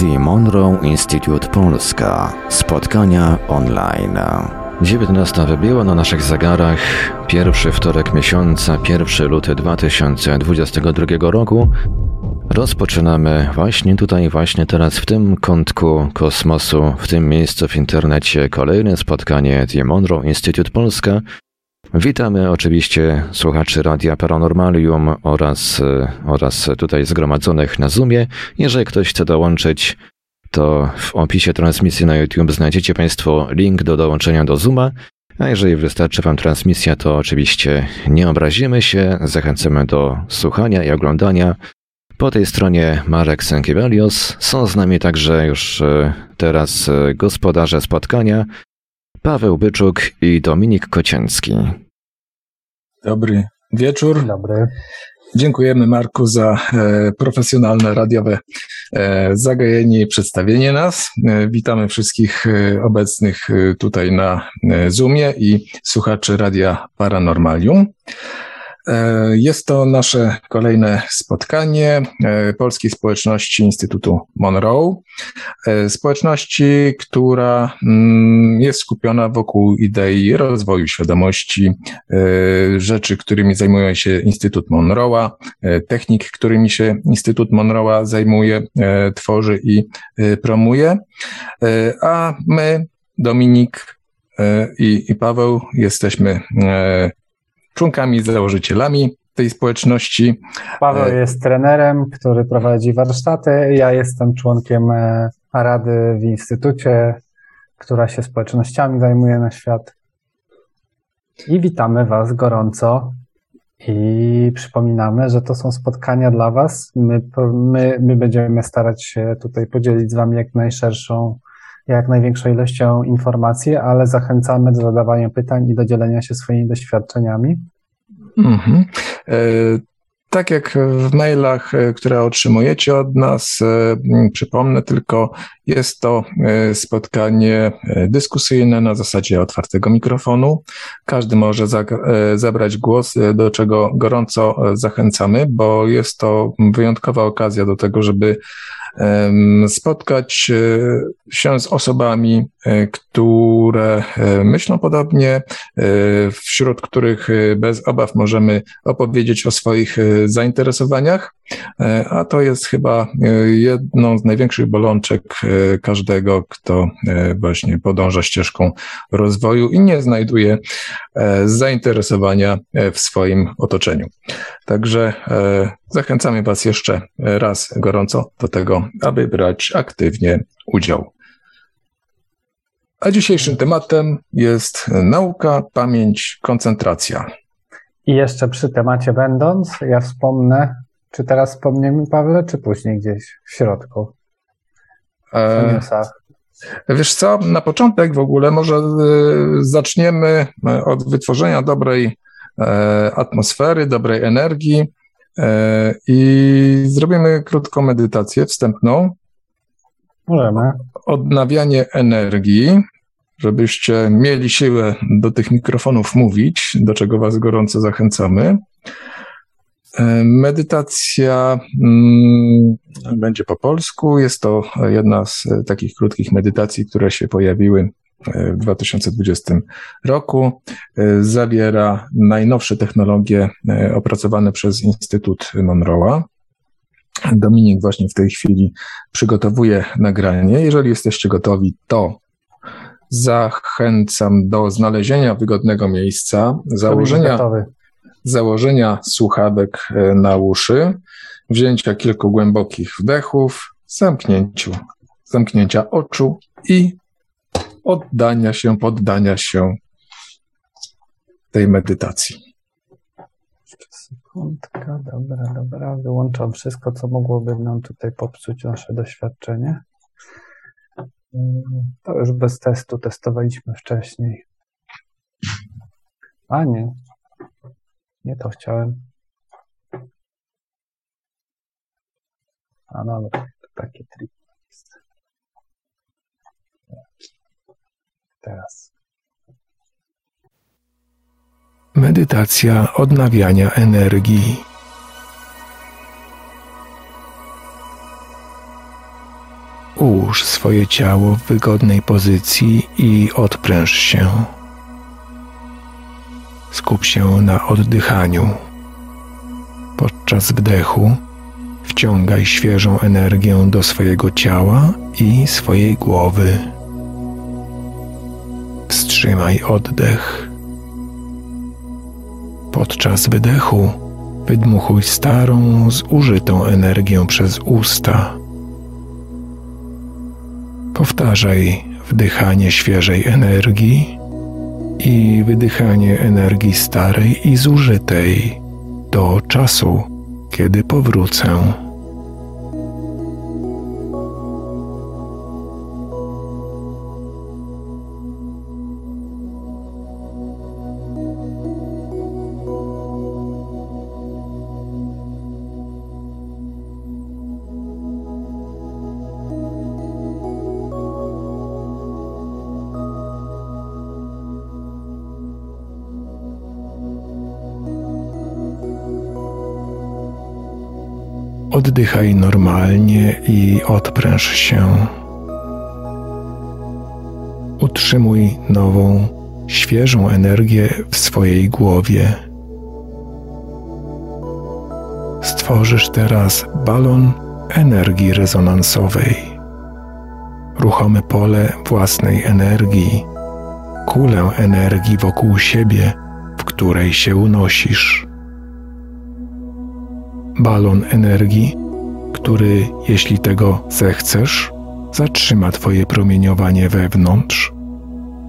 The Monroe Institute Polska. Spotkania online. 19 wybiła na naszych zegarach. Pierwszy wtorek miesiąca, 1 luty 2022 roku. Rozpoczynamy właśnie tutaj, właśnie teraz, w tym kątku kosmosu, w tym miejscu w internecie, kolejne spotkanie The Monroe Institute Polska. Witamy oczywiście słuchaczy Radia Paranormalium oraz, oraz tutaj zgromadzonych na Zoomie. Jeżeli ktoś chce dołączyć, to w opisie transmisji na YouTube znajdziecie Państwo link do dołączenia do Zooma. A jeżeli wystarczy Wam transmisja, to oczywiście nie obrazimy się, zachęcamy do słuchania i oglądania. Po tej stronie Marek Sękiewelios. Są z nami także już e, teraz e, gospodarze spotkania Paweł Byczuk i Dominik Kocięcki. Dobry wieczór. Dzień dobry. Dziękujemy Marku za e, profesjonalne radiowe e, zagajenie i przedstawienie nas. E, witamy wszystkich e, obecnych e, tutaj na e, Zoomie i słuchaczy Radia Paranormalium. E, Jest to nasze kolejne spotkanie e, Polskiej Społeczności Instytutu Monroe. E, Społeczności, która mm, jest skupiona wokół idei rozwoju świadomości, rzeczy, którymi zajmuje się Instytut Monroe'a, technik, którymi się Instytut Monroe'a zajmuje, tworzy i promuje. A my, Dominik i, i Paweł, jesteśmy członkami, założycielami tej społeczności. Paweł E, jest trenerem, który prowadzi warsztaty. Ja jestem członkiem e, Rady w Instytucie, która się społecznościami zajmuje na świat. I witamy Was gorąco. I przypominamy, że to są spotkania dla Was. My, my, my będziemy starać się tutaj podzielić z Wami jak najszerszą, jak największą ilością informacji, ale zachęcamy do zadawania pytań i do dzielenia się swoimi doświadczeniami. Mhm. E, Tak jak w mailach, e, które otrzymujecie od nas, e, przypomnę tylko, jest to e, spotkanie e, dyskusyjne na zasadzie otwartego mikrofonu. Każdy może zag- e, zabrać głos, do czego gorąco zachęcamy, bo jest to wyjątkowa okazja do tego, żeby spotkać się z osobami, które myślą podobnie, wśród których bez obaw możemy opowiedzieć o swoich zainteresowaniach, a to jest chyba e, jedną z największych bolączek e, każdego, kto e, właśnie podąża ścieżką rozwoju i nie znajduje e, zainteresowania e, w swoim otoczeniu. Także e, zachęcamy Was jeszcze raz gorąco do tego, aby brać aktywnie udział. A dzisiejszym tematem jest nauka, pamięć, koncentracja. I jeszcze przy temacie będąc, ja wspomnę, czy teraz wspomniemy, Pawle, czy później gdzieś w środku, w E, newsach? Wiesz co, na początek w ogóle może e, zaczniemy e, od wytworzenia dobrej atmosfery, dobrej energii i zrobimy krótką medytację wstępną. Możemy. Odnawianie energii, żebyście mieli siłę do tych mikrofonów mówić, do czego Was gorąco zachęcamy. Medytacja mm, będzie po polsku. Jest to jedna z e, takich krótkich medytacji, które się pojawiły e, w 2020 roku. E, Zawiera najnowsze technologie opracowane przez Instytut Monroe'a. Dominik właśnie w tej chwili przygotowuje nagranie. Jeżeli jesteście gotowi, to zachęcam do znalezienia wygodnego miejsca, założenia Gotowy. Założenia słuchawek e, na uszy, wzięcia kilku głębokich wdechów, zamknięciu, zamknięcia oczu i oddania się, poddania się tej medytacji. Sekundka, dobra, dobra. Wyłączam wszystko, co mogłoby nam tutaj popsuć nasze doświadczenie. Mm, To już bez testu testowaliśmy wcześniej. A nie. To chciałem. A dobra, to takie triki. Teraz. Medytacja odnawiania energii. Ułóż swoje ciało w wygodnej pozycji i odpręż się. Skup się na oddychaniu. Podczas wdechu wciągaj świeżą energię do swojego ciała i swojej głowy. Wstrzymaj oddech. Podczas wydechu wydmuchuj starą, zużytą energię przez usta. Powtarzaj wdychanie świeżej energii i wydychanie energii starej i zużytej do czasu, kiedy powrócę. Oddychaj normalnie i odpręż się. Utrzymuj nową, świeżą energię w swojej głowie. Stworzysz teraz balon energii rezonansowej, ruchome pole własnej energii, kulę energii wokół siebie, w której się unosisz balon energii, który, jeśli tego zechcesz, zatrzyma Twoje promieniowanie wewnątrz,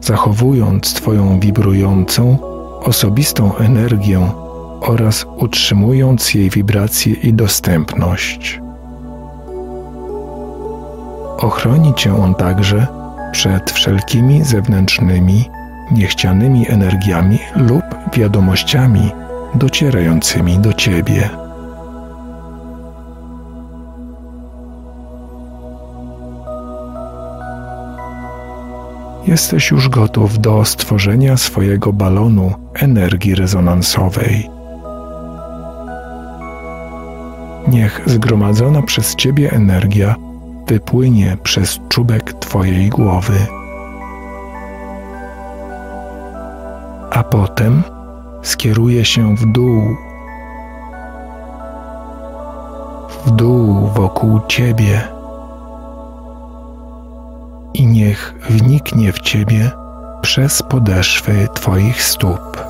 zachowując Twoją wibrującą, osobistą energię oraz utrzymując jej wibrację i dostępność. Ochroni Cię on także przed wszelkimi zewnętrznymi, niechcianymi energiami lub wiadomościami docierającymi do Ciebie. Jesteś już gotów do stworzenia swojego balonu energii rezonansowej. Niech zgromadzona przez Ciebie energia wypłynie przez czubek Twojej głowy. A potem skieruje się w dół, w dół wokół Ciebie i niech wniknie w Ciebie przez podeszwy Twoich stóp.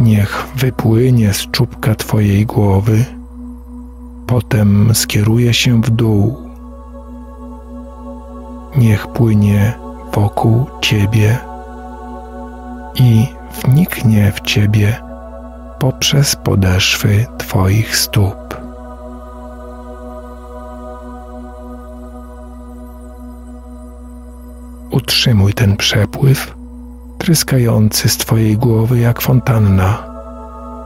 Niech wypłynie z czubka Twojej głowy, potem skieruje się w dół. Niech płynie wokół Ciebie i wniknie w Ciebie poprzez podeszwy Twoich stóp. Utrzymuj ten przepływ, tryskający z Twojej głowy jak fontanna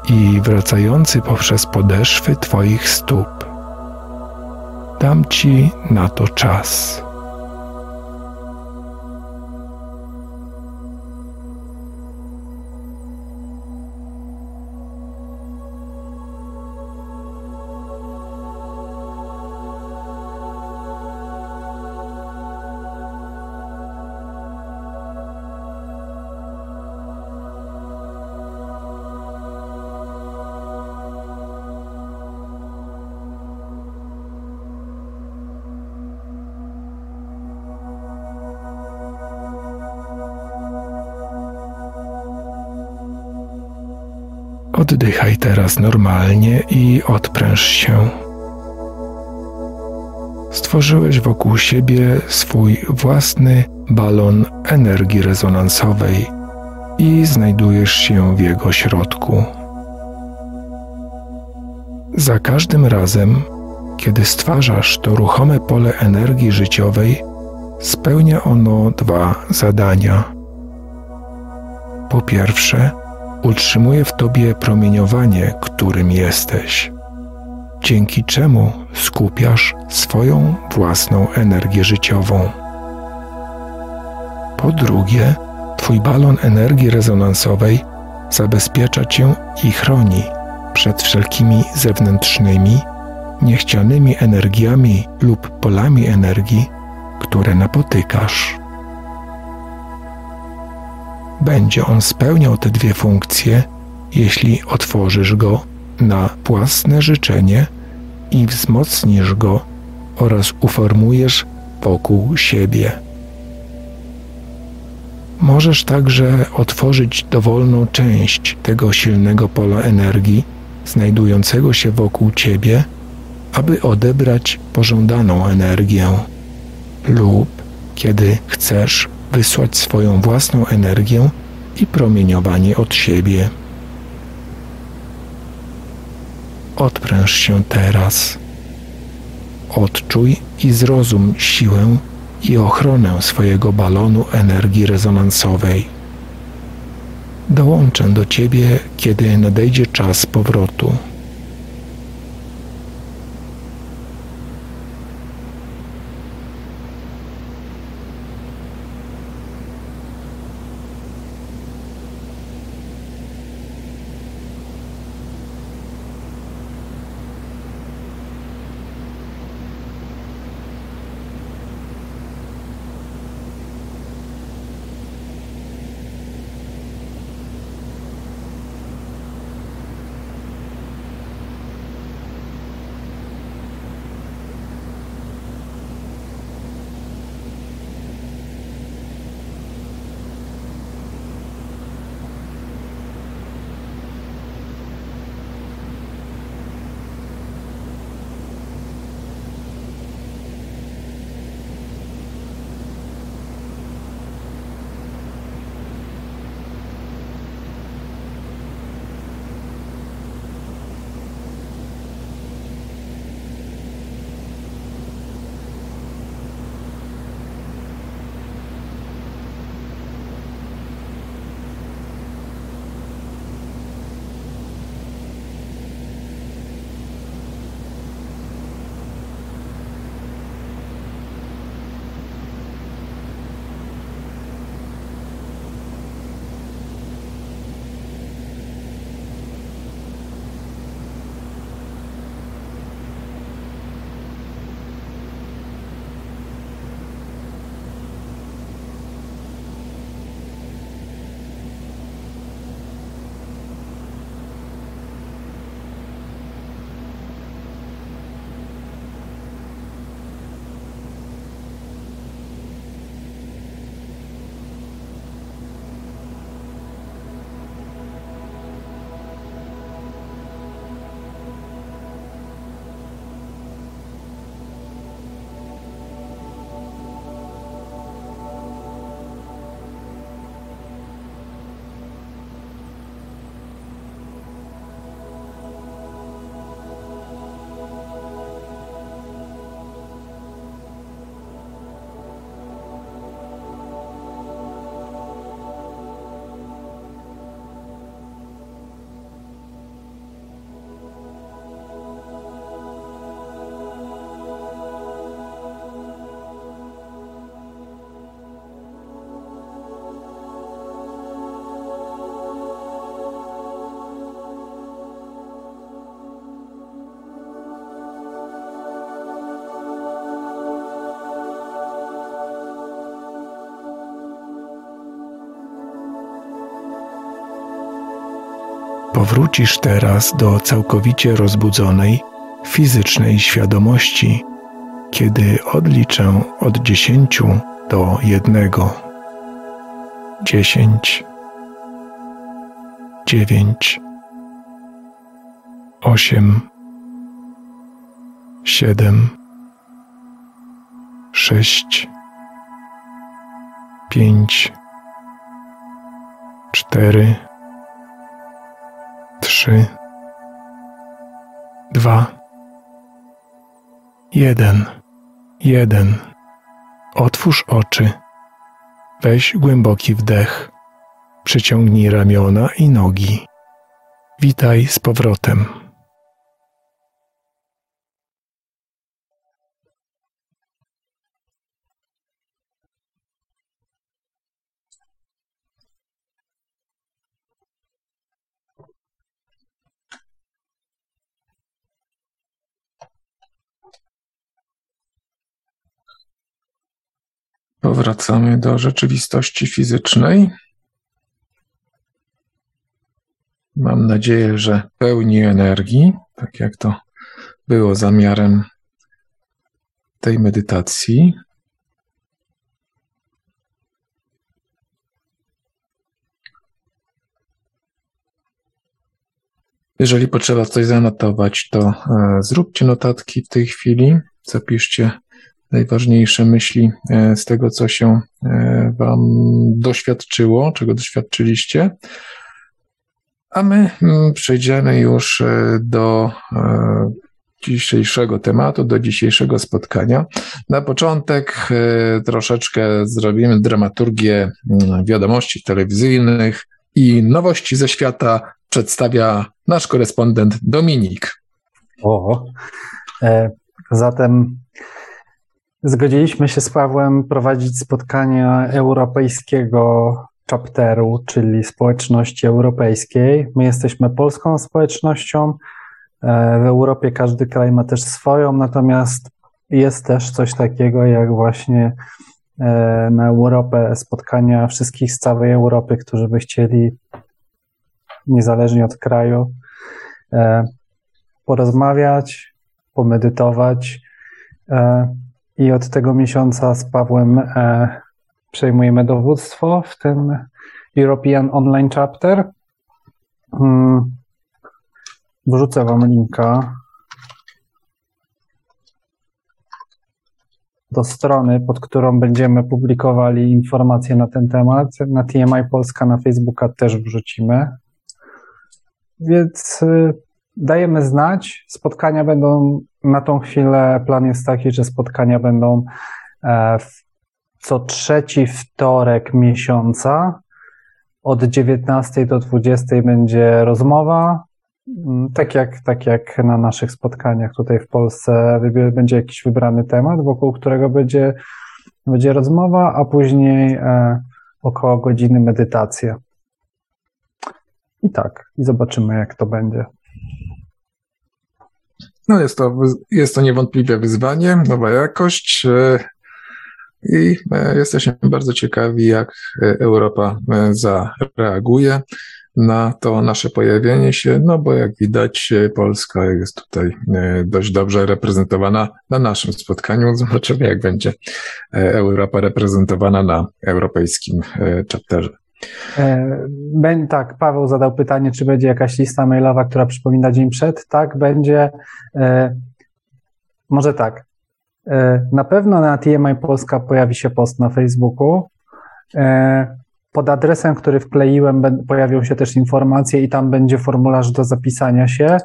i wracający poprzez podeszwy Twoich stóp. Dam Ci na to czas. Oddychaj teraz normalnie i odpręż się. Stworzyłeś wokół siebie swój własny balon energii rezonansowej i znajdujesz się w jego środku. Za każdym razem, kiedy stwarzasz to ruchome pole energii życiowej, spełnia ono dwa zadania. Po pierwsze, utrzymuje w tobie promieniowanie, którym jesteś, dzięki czemu skupiasz swoją własną energię życiową. Po drugie, twój balon energii rezonansowej zabezpiecza cię i chroni przed wszelkimi zewnętrznymi, niechcianymi energiami lub polami energii, które napotykasz. Będzie on spełniał te dwie funkcje, jeśli otworzysz go na własne życzenie i wzmocnisz go oraz uformujesz wokół siebie. Możesz także otworzyć dowolną część tego silnego pola energii znajdującego się wokół ciebie, aby odebrać pożądaną energię, lub kiedy chcesz wysłać swoją własną energię i promieniowanie od siebie. Odpręż się teraz. Odczuj i zrozum siłę i ochronę swojego balonu energii rezonansowej. Dołączę do Ciebie, kiedy nadejdzie czas powrotu. Powrócisz teraz do całkowicie rozbudzonej, fizycznej świadomości, kiedy odliczę od dziesięciu do jednego. Dziesięć, dziewięć, osiem, siedem, sześć, pięć, cztery trzy, dwa, jeden, jeden. Otwórz oczy. Weź głęboki wdech. Przyciągnij ramiona i nogi. Witaj z powrotem. Powracamy do rzeczywistości fizycznej. Mam nadzieję, że pełni energii, tak jak to było zamiarem tej medytacji. Jeżeli potrzeba coś zanotować, to e, zróbcie notatki w tej chwili, zapiszcie najważniejsze myśli e, z tego, co się e, Wam doświadczyło, czego doświadczyliście. A my mm, przejdziemy już do dzisiejszego tematu, do dzisiejszego spotkania. Na początek troszeczkę zrobimy dramaturgię mm, wiadomości telewizyjnych i nowości ze świata przedstawia nasz korespondent Dominik. O, e, zatem zgodziliśmy się z Pawłem prowadzić spotkania europejskiego chapteru, czyli społeczności europejskiej. My jesteśmy polską społecznością. E, w Europie każdy kraj ma też swoją, natomiast jest też coś takiego jak właśnie e, na Europę spotkania wszystkich z całej Europy, którzy by chcieli niezależnie od kraju, e, porozmawiać, pomedytować. I od tego miesiąca z Pawłem e, przejmujemy dowództwo w tym European Online Chapter. Mm, wrzucę Wam linka do strony, pod którą będziemy publikowali informacje na ten temat. Na TMI Polska, na Facebooka też wrzucimy. Więc y, dajemy znać. Spotkania będą na tą chwilę. Plan jest taki, że spotkania będą e, co trzeci wtorek miesiąca. Od 19 do 20 będzie rozmowa. Mm, tak jak, tak jak na naszych spotkaniach tutaj w Polsce będzie jakiś wybrany temat, wokół którego będzie, będzie rozmowa, a później e, około godziny medytacja. I tak, i zobaczymy, jak to będzie. No jest to, jest to niewątpliwie wyzwanie, nowa jakość e, i e, jesteśmy bardzo ciekawi, jak Europa e, zareaguje na to nasze pojawienie się, no bo jak widać Polska jest tutaj dość dobrze reprezentowana na naszym spotkaniu. Zobaczymy, jak będzie Europa reprezentowana na europejskim chapterze. E, tak, Paweł zadał pytanie, czy będzie jakaś lista mailowa, która przypomina dzień przed. Tak, będzie. E, może tak. E, na pewno na TMI Polska pojawi się post na Facebooku. Pod adresem, który wkleiłem, pojawią się też informacje i tam będzie formularz do zapisania się.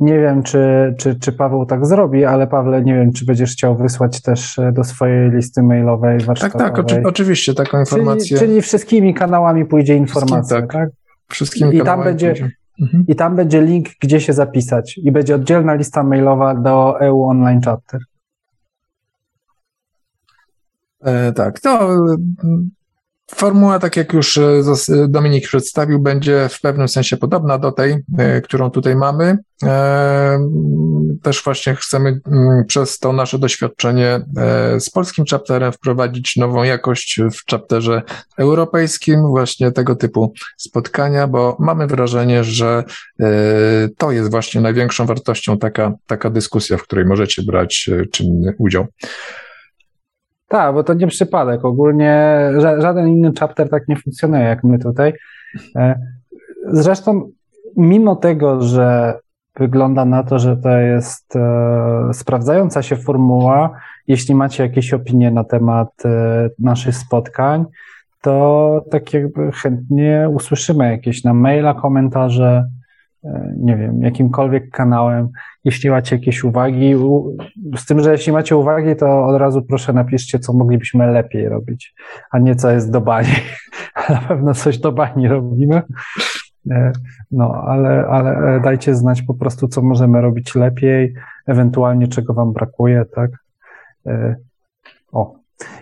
Nie wiem, czy, czy, czy Paweł tak zrobi, ale Pawle, nie wiem, czy będziesz chciał wysłać też e, do swojej listy mailowej warsztatowej. Tak, tak, oczy, oczywiście, taką informację. Czyli, czyli, wszystkimi kanałami pójdzie informacja, tak? tak? Wszystkimi I tam będzie, mhm. I tam będzie link, gdzie się zapisać. I będzie oddzielna lista mailowa do EU Online Chapter. E, tak, to Formuła, tak jak już e, Dominik przedstawił, będzie w pewnym sensie podobna do tej, e, którą tutaj mamy. E, też właśnie chcemy mm, przez to nasze doświadczenie z polskim chapterem wprowadzić nową jakość w chapterze europejskim, właśnie tego typu spotkania, bo mamy wrażenie, że to jest właśnie największą wartością taka, taka dyskusja, w której możecie brać czynny udział. Tak, bo to nie przypadek. Ogólnie żaden inny chapter tak nie funkcjonuje jak my tutaj. E, zresztą, mimo tego, że wygląda na to, że to jest e, sprawdzająca się formuła, jeśli macie jakieś opinie na temat e, naszych spotkań, to tak jakby chętnie usłyszymy jakieś na maila, komentarze, nie wiem, jakimkolwiek kanałem. Jeśli macie jakieś uwagi, z tym, że jeśli macie uwagi, to od razu proszę napiszcie, co moglibyśmy lepiej robić, a nie co jest do bani. Na pewno coś do bani robimy. E, no, ale, ale e, dajcie znać po prostu, co możemy robić lepiej, ewentualnie czego wam brakuje, tak? O.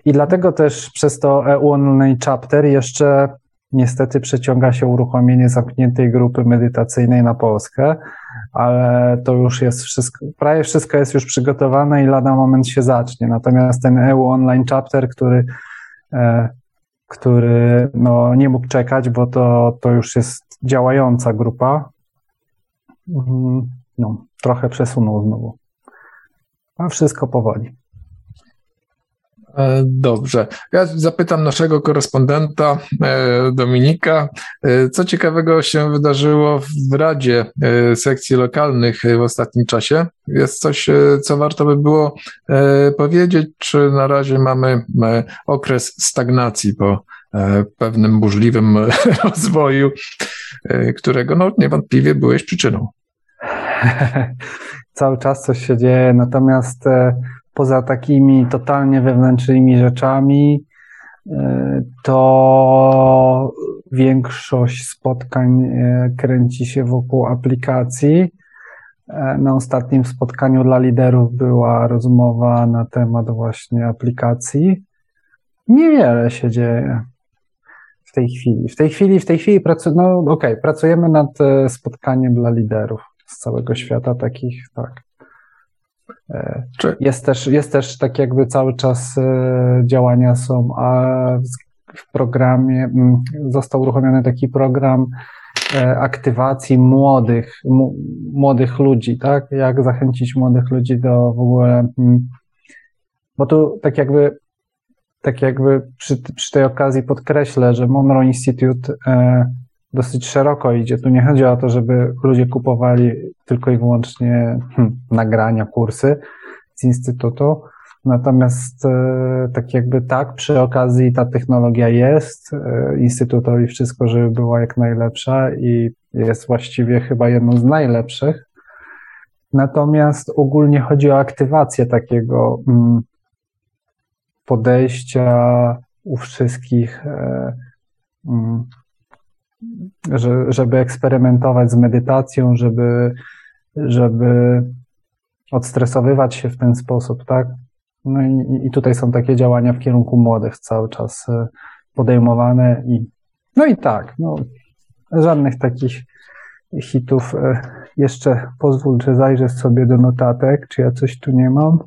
I dlatego też przez to EU Online Chapter jeszcze niestety przeciąga się uruchomienie zamkniętej grupy medytacyjnej na Polskę, ale to już jest wszystko, prawie wszystko jest już przygotowane i lada moment się zacznie. Natomiast ten EU Online Chapter, który, e, który no, nie mógł czekać, bo to, to już jest działająca grupa, mhm, no, trochę przesunął znowu. A wszystko powoli. E, dobrze. Ja zapytam naszego korespondenta e, Dominika, e, co ciekawego się wydarzyło w Radzie Sekcji Lokalnych w ostatnim czasie? Jest coś, co warto by było powiedzieć, czy na razie mamy okres stagnacji po pewnym burzliwym rozwoju, którego no, niewątpliwie byłeś przyczyną? Cały czas coś się dzieje, natomiast poza takimi totalnie wewnętrznymi rzeczami, e, to większość spotkań e, kręci się wokół aplikacji. E, na ostatnim spotkaniu dla liderów była rozmowa na temat właśnie aplikacji. Niewiele się dzieje w tej chwili. W tej chwili, w tej chwili pracu, no okay, pracujemy nad spotkaniem dla liderów z całego świata, takich, tak. Czy... Jest, też, jest też tak jakby cały czas e, działania są, a w programie mm, został uruchomiony taki program e, aktywacji młodych, młodych ludzi, tak? Jak zachęcić młodych ludzi do w ogóle, mm, bo tu tak jakby, tak jakby przy, przy tej okazji podkreślę, że Monroe Institute e, dosyć szeroko idzie. Tu nie chodzi o to, żeby ludzie kupowali tylko i wyłącznie hmm, nagrania, kursy z Instytutu. Natomiast e, tak jakby tak, przy okazji ta technologia jest, e, Instytutowi wszystko, żeby była jak najlepsza i jest właściwie chyba jedną z najlepszych. Natomiast ogólnie chodzi o aktywację takiego mm, podejścia u wszystkich e, mm, że, żeby eksperymentować z medytacją, żeby, żeby odstresowywać się w ten sposób, tak? No i, i tutaj są takie działania w kierunku młodych cały czas e, podejmowane i no i tak, no, żadnych takich hitów. E, jeszcze pozwól, że zajrzę sobie do notatek, czy ja coś tu nie mam.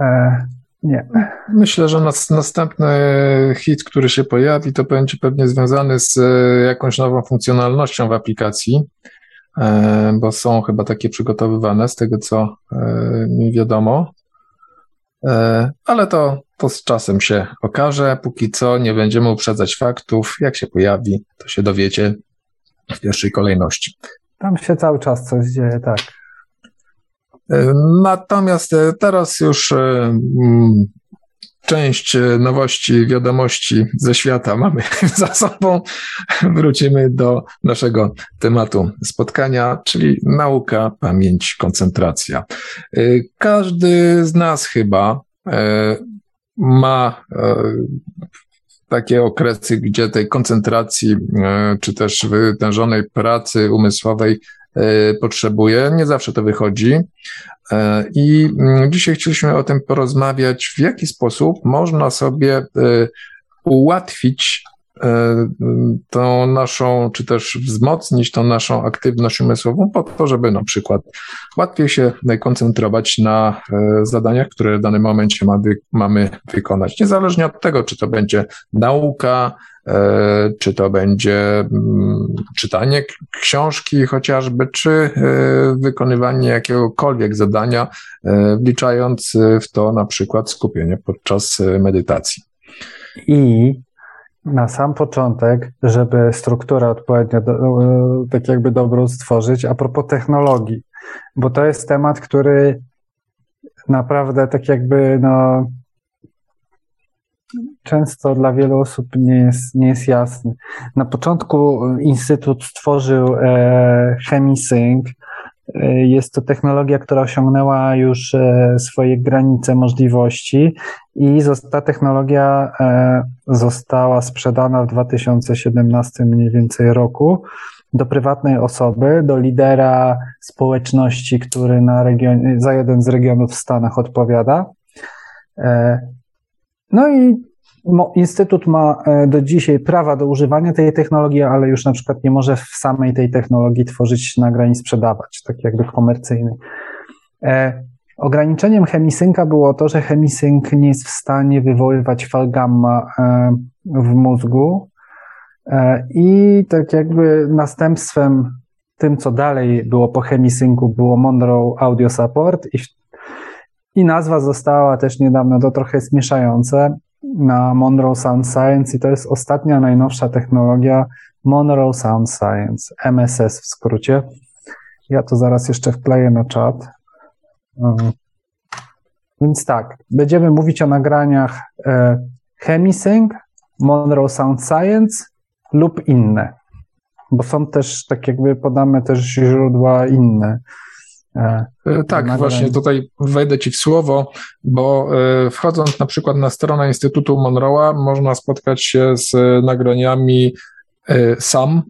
E, nie. Myślę, że nas, następny hit, który się pojawi, to będzie pewnie związany z e, jakąś nową funkcjonalnością w aplikacji, e, bo są chyba takie przygotowywane z tego, co e, mi wiadomo. Ale to, to z czasem się okaże. Póki co nie będziemy uprzedzać faktów. Jak się pojawi, to się dowiecie w pierwszej kolejności. Tam się cały czas coś dzieje, tak. Natomiast e, teraz już e, mm, część e, nowości, wiadomości ze świata mamy za sobą. Wrócimy do naszego tematu spotkania, czyli nauka, pamięć, koncentracja. Każdy z nas chyba ma takie okresy, gdzie tej koncentracji, czy też wytężonej pracy umysłowej E, potrzebuje. Nie zawsze to wychodzi. E, I mm, dzisiaj chcieliśmy o tym porozmawiać, w jaki sposób można sobie e, ułatwić tą naszą, czy też wzmocnić tą naszą aktywność umysłową po to, żeby na przykład łatwiej się koncentrować na zadaniach, które w danym momencie mamy wykonać. Niezależnie od tego, czy to będzie nauka, E, czy to będzie mm, czytanie książki chociażby, czy e, wykonywanie jakiegokolwiek zadania, e, wliczając w to na przykład skupienie podczas medytacji. I na sam początek, żeby strukturę odpowiednio, tak jakby dobrą stworzyć, a propos technologii, bo to jest temat, który naprawdę tak jakby no, często dla wielu osób nie jest, nie jest jasny. Na początku Instytut stworzył e, ChemiSync. E, jest to technologia, która osiągnęła już e, swoje granice możliwości i ta technologia e, została sprzedana w 2017 mniej więcej roku do prywatnej osoby, do lidera społeczności, który na region, za jeden z regionów w Stanach odpowiada. No i Instytut ma e, do dzisiaj prawa do używania tej technologii, ale już na przykład nie może w samej tej technologii tworzyć nagrań i sprzedawać, tak jakby komercyjnej. E, ograniczeniem chemisynka było to, że chemisynk nie jest w stanie wywoływać fal gamma e, w mózgu i tak jakby następstwem tym, co dalej było po chemisynku, było Monroe Audio Support i, i nazwa została też niedawno, to trochę jest mieszające, na Monroe Sound Science i to jest ostatnia, najnowsza technologia Monroe Sound Science, MSS w skrócie. Ja to zaraz jeszcze wkleję na czat. Mhm. Więc tak, będziemy mówić o nagraniach e, Chemisync, Monroe Sound Science lub inne, bo są też, tak jakby podamy też źródła inne. E, e, tak, właśnie tutaj wejdę Ci w słowo, bo e, wchodząc na przykład na stronę Instytutu Monroe'a, można spotkać się z nagraniami SAM,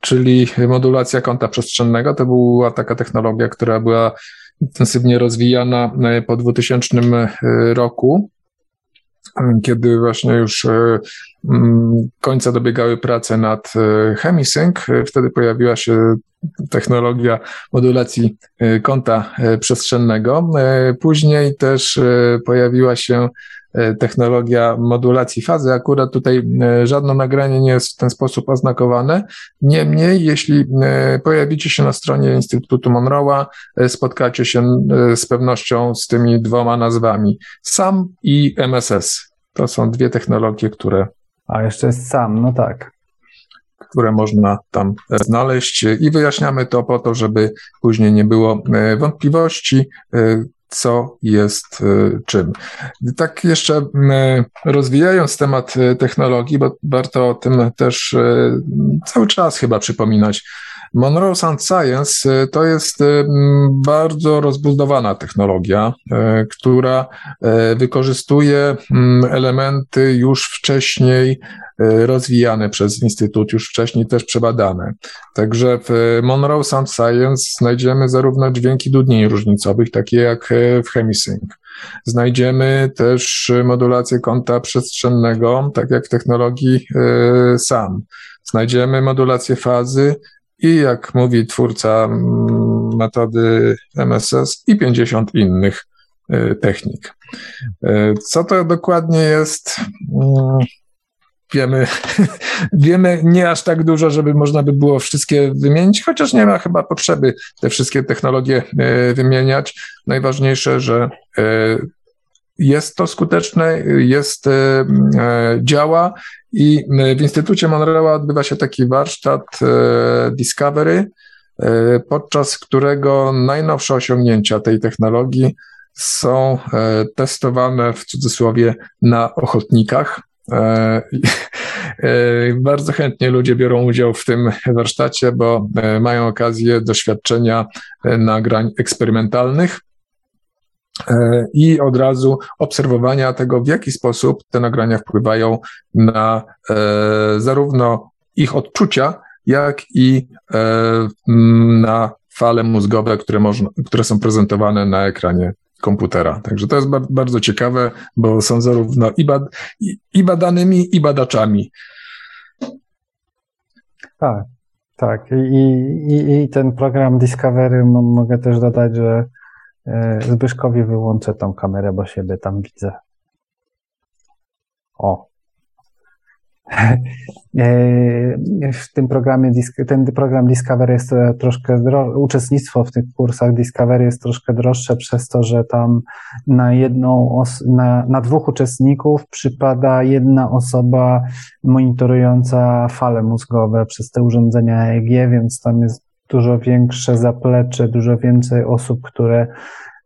czyli modulacja kąta przestrzennego. To była taka technologia, która była intensywnie rozwijana po 2000 roku kiedy właśnie już końca dobiegały prace nad e, Chemisync, e, wtedy pojawiła się technologia modulacji kąta przestrzennego. Później też pojawiła się technologia modulacji fazy. Akurat tutaj żadne nagranie nie jest w ten sposób oznakowane. Niemniej, jeśli pojawicie się na stronie Instytutu Monroe'a, spotkacie się z pewnością z tymi dwoma nazwami SAM i MSS. To są dwie technologie, które. A jeszcze jest SAM, no tak. Które można tam znaleźć i wyjaśniamy to po to, żeby później nie było e, wątpliwości, e, co jest e, czym. Tak jeszcze rozwijając temat technologii, bo warto o tym też cały czas chyba przypominać. Monroe Sound Science y, to jest y, bardzo rozbudowana technologia, y, która wykorzystuje elementy już wcześniej rozwijane przez Instytut, już wcześniej też przebadane. Także w Monroe Sound Science znajdziemy zarówno dźwięki dudni różnicowych, takie jak w Chemisync. Znajdziemy też modulację kąta przestrzennego, tak jak w technologii SAM. Znajdziemy modulację fazy, i jak mówi twórca mm, metody MSS i 50 innych y, technik. Y, co to dokładnie jest? Mm, wiemy, wiemy nie aż tak dużo, żeby można by było wszystkie wymienić, chociaż nie ma chyba potrzeby te wszystkie technologie y, wymieniać. Najważniejsze, że jest to skuteczne, jest, działa i e, w Instytucie Monroe'a odbywa się taki warsztat e, Discovery, e, podczas którego najnowsze osiągnięcia tej technologii są testowane w cudzysłowie na ochotnikach. Bardzo chętnie ludzie biorą udział w tym warsztacie, bo mają okazję doświadczenia nagrań eksperymentalnych. E, i od razu obserwowania tego, w jaki sposób te nagrania wpływają na e, zarówno ich odczucia, jak i e, na fale mózgowe, które, można, które są prezentowane na ekranie komputera. Także to jest bardzo ciekawe, bo są zarówno i, bad, i, badanymi, i badaczami. Tak, tak. I, i, I ten program Discovery mogę też dodać, że Zbyszkowi wyłączę tą kamerę, bo siebie tam widzę. O. E, w tym programie, ten program Discovery jest troszkę, uczestnictwo w tych kursach Discovery jest troszkę droższe przez to, że tam na jedną, na, na dwóch uczestników przypada jedna osoba monitorująca fale mózgowe przez te urządzenia EEG, więc tam jest dużo większe zaplecze, dużo więcej osób, które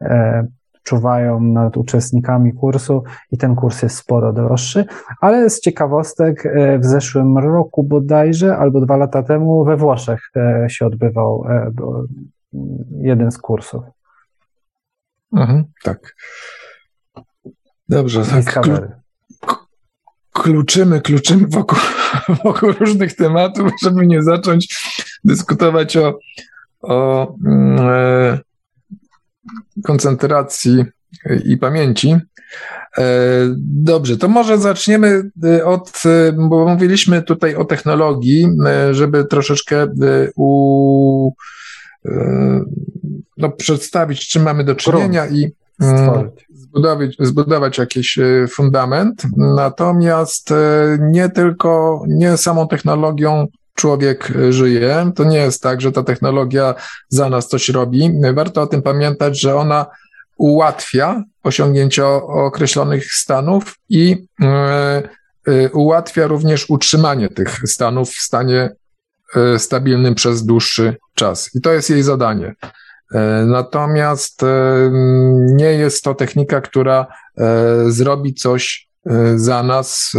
e, czuwają nad uczestnikami kursu i ten kurs jest sporo droższy, ale z ciekawostek e, w zeszłym roku bodajże, albo dwa lata temu we Włoszech e, się odbywał jeden z kursów. Mhm, tak. Dobrze. Tak, kluczymy, kluczymy wokół, wokół różnych tematów, żeby nie zacząć dyskutować o, o mm, e, koncentracji i pamięci. Dobrze, to może zaczniemy od, bo mówiliśmy tutaj o technologii, żeby troszeczkę u, no, przedstawić, czym mamy do czynienia i mm, zbudować, zbudować jakiś fundament. Natomiast nie tylko, nie samą technologią człowiek żyje. To nie jest tak, że ta technologia za nas coś robi. Warto o tym pamiętać, że ona ułatwia osiągnięcie określonych stanów i e, e, ułatwia również utrzymanie tych stanów w stanie e, stabilnym przez dłuższy czas. I to jest jej zadanie. Natomiast nie jest to technika, która zrobi coś za nas,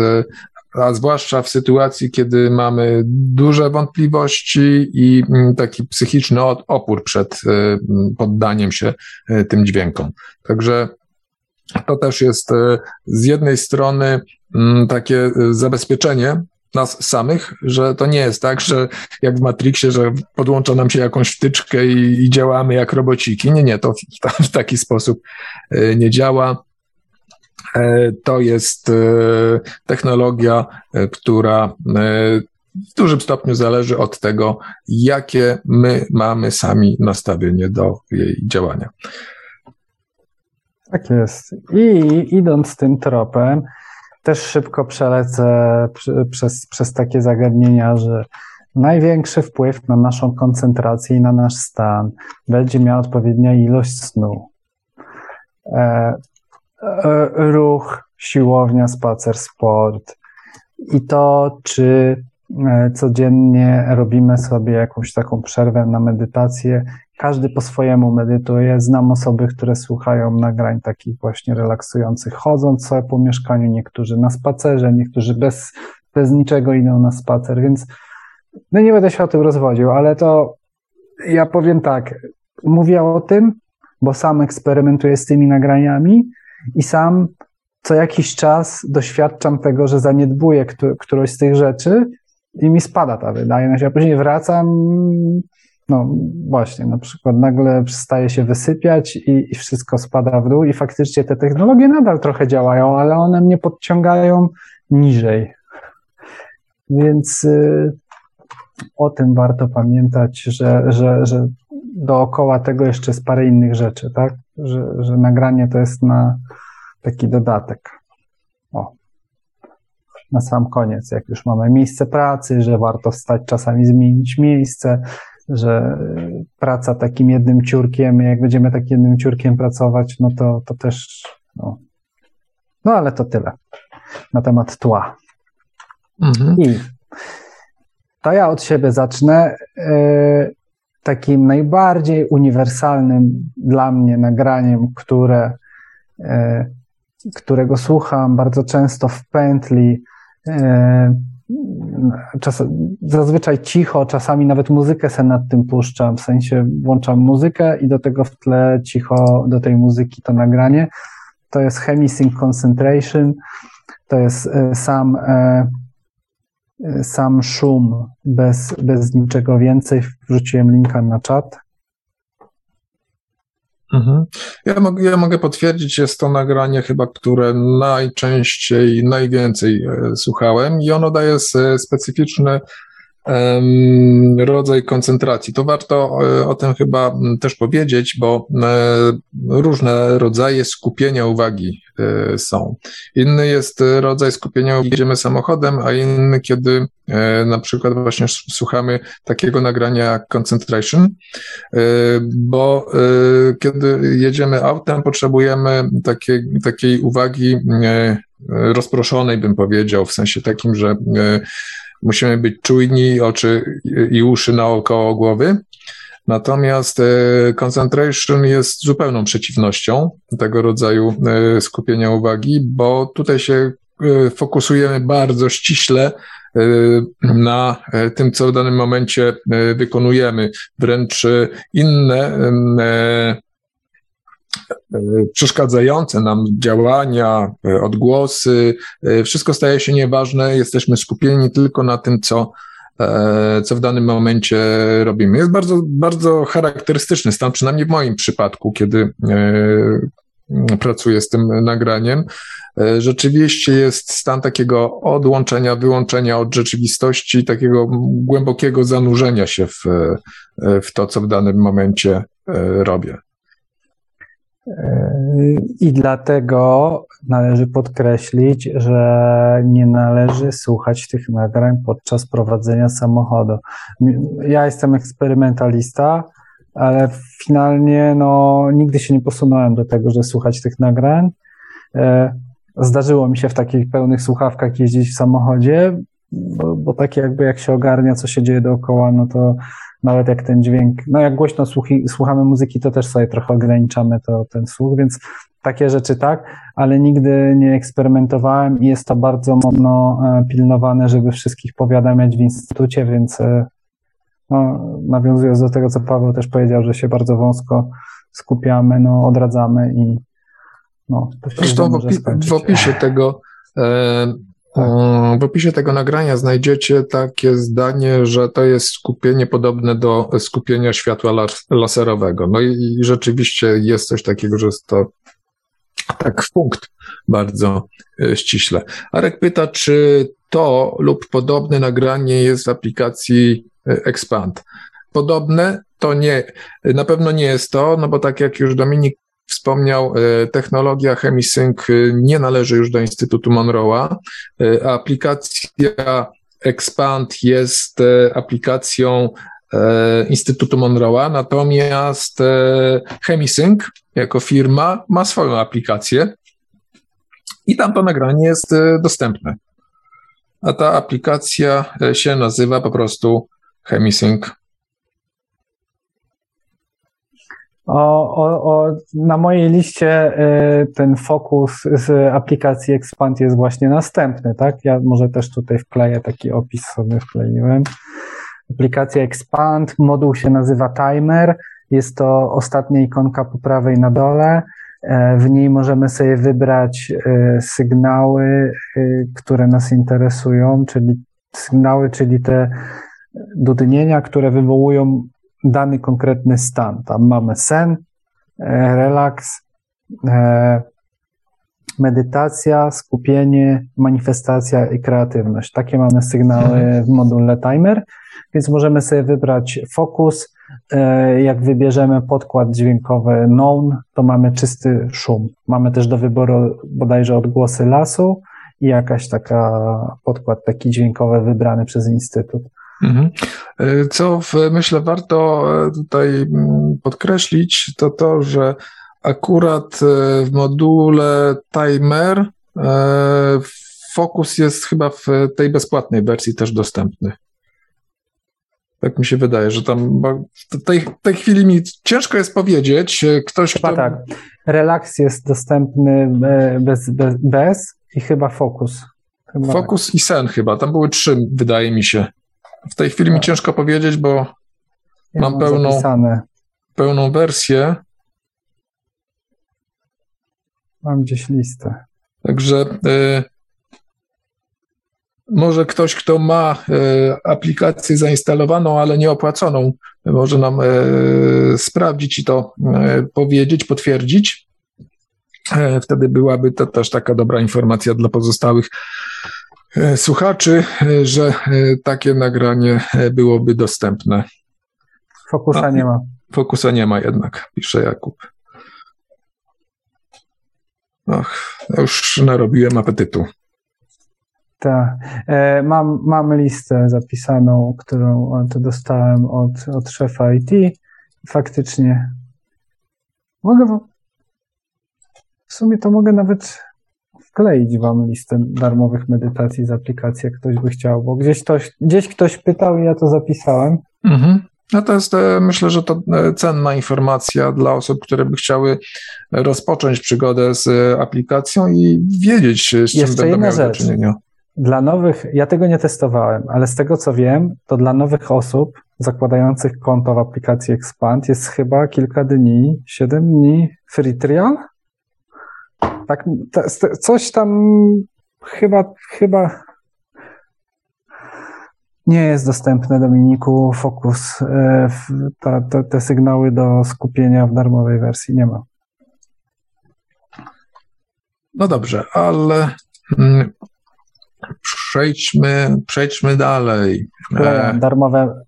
a zwłaszcza w sytuacji, kiedy mamy duże wątpliwości i mm, taki psychiczny opór przed e, poddaniem się e, tym dźwiękom. Także to też jest e, z jednej strony mm, takie zabezpieczenie nas samych, że to nie jest tak, że jak w Matrixie, że podłącza nam się jakąś wtyczkę i, i działamy jak robociki. Nie, nie, to w, w taki sposób nie działa. E, to jest e, technologia, e, która w dużym stopniu zależy od tego, jakie my mamy sami nastawienie do jej działania. Tak jest. I idąc tym tropem, też szybko przelecę przez, przez takie zagadnienia, że największy wpływ na naszą koncentrację i na nasz stan będzie miała odpowiednia ilość snu. E, ruch, siłownia, spacer, sport i to, czy e, codziennie robimy sobie jakąś taką przerwę na medytację. Każdy po swojemu medytuje. Znam osoby, które słuchają nagrań takich właśnie relaksujących, chodząc sobie po mieszkaniu, niektórzy na spacerze, niektórzy bez, bez niczego idą na spacer, więc no nie będę się o tym rozwodził, ale to ja powiem tak, mówię o tym, bo sam eksperymentuję z tymi nagraniami, i sam co jakiś czas doświadczam tego, że zaniedbuję którąś z tych rzeczy i mi spada ta wydajność, a później wracam, no właśnie, na przykład nagle przestaje się wysypiać i, i wszystko spada w dół i faktycznie te technologie nadal trochę działają, ale one mnie podciągają niżej. Więc y, o tym warto pamiętać, że, że, że dookoła tego jeszcze jest parę innych rzeczy, tak? Że, że nagranie to jest na taki dodatek. O. Na sam koniec, jak już mamy miejsce pracy, że warto wstać czasami zmienić miejsce, że praca takim jednym ciurkiem, jak będziemy takim jednym ciurkiem pracować, no to, to też, no. no ale to tyle na temat tła. Mhm. I to ja od siebie zacznę. E, takim najbardziej uniwersalnym dla mnie nagraniem, które, e, którego słucham bardzo często w pętli, czas, zazwyczaj cicho, czasami nawet muzykę sobie nad tym puszczam, w sensie włączam muzykę i do tego w tle cicho do tej muzyki to nagranie. To jest Hemisync Concentration, to jest sam sam szum, bez, bez niczego więcej. Wrzuciłem linka na czat. Mhm. Ja, mogę, ja mogę potwierdzić, jest to nagranie chyba, które najczęściej, najwięcej e, słuchałem i ono daje specyficzny rodzaj koncentracji. To warto e, o tym chyba też powiedzieć, bo e, różne rodzaje skupienia uwagi e, są. Inny jest rodzaj skupienia, jedziemy samochodem, a inny, kiedy na przykład właśnie słuchamy takiego nagrania jak concentration, bo kiedy jedziemy autem, potrzebujemy takiej, takiej uwagi rozproszonej, bym powiedział, w sensie takim, że musimy być czujni, oczy i uszy naokoło głowy. Natomiast e, concentration jest zupełną przeciwnością tego rodzaju e, skupienia uwagi, bo tutaj się e, fokusujemy bardzo ściśle na tym, co w danym momencie wykonujemy. Wręcz inne przeszkadzające nam działania, e, odgłosy, e, wszystko staje się nieważne, jesteśmy skupieni tylko na tym, co, co w danym momencie robimy. Jest bardzo, bardzo charakterystyczny stan, przynajmniej w moim przypadku, kiedy pracuję z tym nagraniem. E, rzeczywiście jest stan takiego odłączenia, wyłączenia od rzeczywistości, takiego głębokiego zanurzenia się w, e, w to, co w danym momencie robię. I dlatego należy podkreślić, że nie należy słuchać tych nagrań podczas prowadzenia samochodu. Ja jestem eksperymentalista, ale finalnie no, nigdy się nie posunąłem do tego, że słuchać tych nagrań. E, zdarzyło mi się w takich pełnych słuchawkach jeździć w samochodzie, bo, bo takie jakby jak się ogarnia, co się dzieje dookoła, no to nawet jak ten dźwięk, no jak głośno słuchi, słuchamy muzyki, to też sobie trochę ograniczamy to, ten słuch, więc takie rzeczy tak, ale nigdy nie eksperymentowałem i jest to bardzo mocno e, pilnowane, żeby wszystkich powiadamiać w instytucie, więc e, no, nawiązując do tego, co Paweł też powiedział, że się bardzo wąsko skupiamy, no odradzamy i no, to się Zresztą w, opi- w opisie tego e, w opisie tego nagrania znajdziecie takie zdanie, że to jest skupienie podobne do skupienia światła laserowego. No i, i rzeczywiście jest coś takiego, że jest to tak w punkt bardzo e, ściśle. Arek pyta, czy to lub podobne nagranie jest w aplikacji e, Expand. Podobne to nie, na pewno nie jest to, no bo tak jak już Dominik wspomniał, e, technologia Chemisync nie należy już do Instytutu Monroe'a. Aplikacja Expand jest aplikacją Instytutu Monroe'a, natomiast Chemisync jako firma ma swoją aplikację i tam to nagranie jest e, dostępne. A ta aplikacja e, się nazywa po prostu Chemisync. O, o, o, na mojej liście e, ten fokus z aplikacji Expand jest właśnie następny, tak? Ja może też tutaj wkleję taki opis sobie wkleiłem. Aplikacja Expand, moduł się nazywa Timer jest to ostatnia ikonka po prawej na dole. E, w niej możemy sobie wybrać e, sygnały, e, które nas interesują, czyli sygnały, czyli te dudnienia, które wywołują dany konkretny stan. Tam mamy sen, relaks, medytacja, skupienie, manifestacja i kreatywność. Takie mamy sygnały mhm. w module timer, więc możemy sobie wybrać fokus, E, jak wybierzemy podkład dźwiękowy known, to mamy czysty szum. Mamy też do wyboru bodajże odgłosy lasu i jakaś taka podkład taki dźwiękowy wybrany przez Instytut. Mhm. E, co w, myślę warto e, tutaj mm, podkreślić, to to, że akurat w module timer fokus jest chyba w tej bezpłatnej wersji też dostępny. Tak mi się wydaje, że tam w tej, tej chwili mi ciężko jest powiedzieć. E, ktoś, chyba kto... tak. Relaks jest dostępny e, bez, bez, bez i chyba fokus. Chyba fokus tak. i sen chyba. Tam były trzy, wydaje mi się. W tej chwili tak. mi ciężko powiedzieć, bo ja mam, pełną, pełną wersję. Mam gdzieś listę. Także y, może ktoś, kto ma e, aplikację zainstalowaną, ale nieopłaconą, może nam e, sprawdzić i to e, powiedzieć, potwierdzić. Wtedy byłaby to też taka dobra informacja dla pozostałych słuchaczy, że takie nagranie byłoby dostępne. Fokusa nie ma. Fokusa nie ma jednak, pisze Jakub. Och, już narobiłem apetytu. Tak. E, mam, mam listę zapisaną, którą dostałem od, od szefa IT. Faktycznie mogę w sumie to mogę nawet wkleić wam listę darmowych medytacji z aplikacji, jak ktoś by chciał, bo gdzieś ktoś, gdzieś ktoś pytał i ja to zapisałem. Mhm. No to jest, e, myślę, że to e, cenna informacja dla osób, które by chciały rozpocząć przygodę z aplikacją i wiedzieć, z czym Jeszcze będą miały do czynienia. Dla nowych, ja tego nie testowałem, ale z tego co wiem, to dla nowych osób zakładających konto w aplikacji Expand jest chyba kilka dni, siedem dni free trial? Tak, coś tam chyba, chyba nie jest dostępne Dominiku Focus. E, ta, ta, te sygnały do skupienia w darmowej wersji nie ma. No dobrze, ale mm, przejdźmy, przejdźmy dalej. E, darmowe,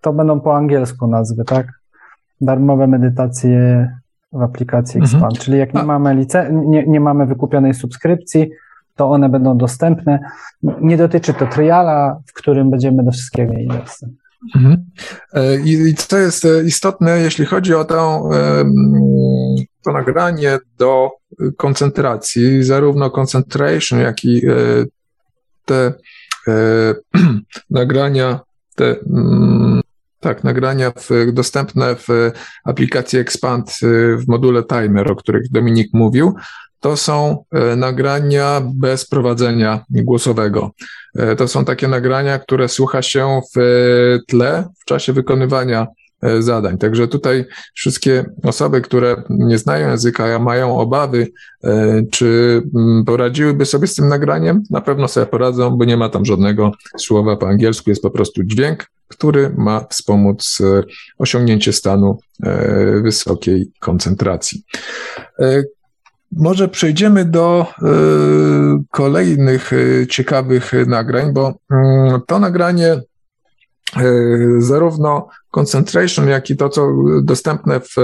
to będą po angielsku nazwy, tak? Darmowe medytacje w aplikacji mhm. Expand. Mhm. Czyli jak nie mamy, lice, nie, nie mamy wykupionej subskrypcji, to one będą dostępne. Nie dotyczy to triala, w którym będziemy do wszystkiego mieli dostęp. Mhm. E, I co jest e, istotne, jeśli chodzi o to, to nagranie do koncentracji, zarówno concentration, jak i e, te nagrania, te mm, tak, nagrania w, dostępne w aplikacji Expand w module Timer, o których Dominik mówił, to są e, nagrania bez prowadzenia głosowego. E, to są takie nagrania, które słucha się w tle w czasie wykonywania e, zadań. Także tutaj wszystkie osoby, które nie znają języka, a mają obawy, czy mm, poradziłyby sobie z tym nagraniem, na pewno sobie poradzą, bo nie ma tam żadnego słowa po angielsku, jest po prostu dźwięk, który ma wspomóc osiągnięcie stanu wysokiej koncentracji. Może przejdziemy do kolejnych ciekawych nagrań, bo y, to nagranie zarówno concentration, jak i to, co dostępne w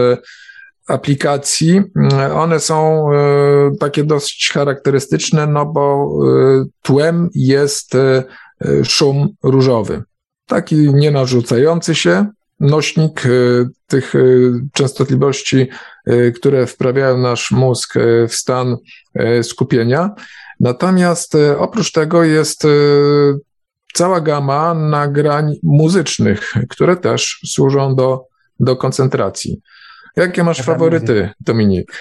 aplikacji, y, one są y, takie dość charakterystyczne, no bo tłem jest szum różowy. Taki nienarzucający się, nośnik tych częstotliwości, które wprawiają nasz mózg w stan skupienia. Natomiast oprócz tego jest cała gama nagrań muzycznych, które też służą do, do koncentracji. Jakie masz faworyty, Dominik?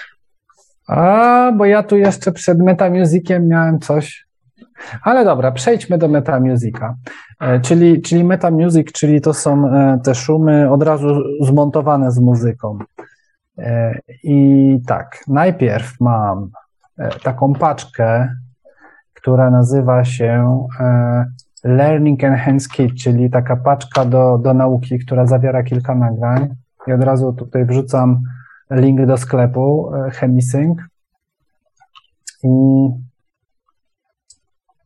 A, bo ja tu jeszcze przed Metamusiciem miałem coś ale dobra, przejdźmy do Metamusica. E, czyli, czyli Metamusic, czyli to są e, te szumy od razu zmontowane z muzyką. E, I tak, najpierw mam taką paczkę, która nazywa się Learning Enhanced Kit, czyli taka paczka do, do nauki, która zawiera kilka nagrań. I od razu tutaj wrzucam link do sklepu Chemisync. I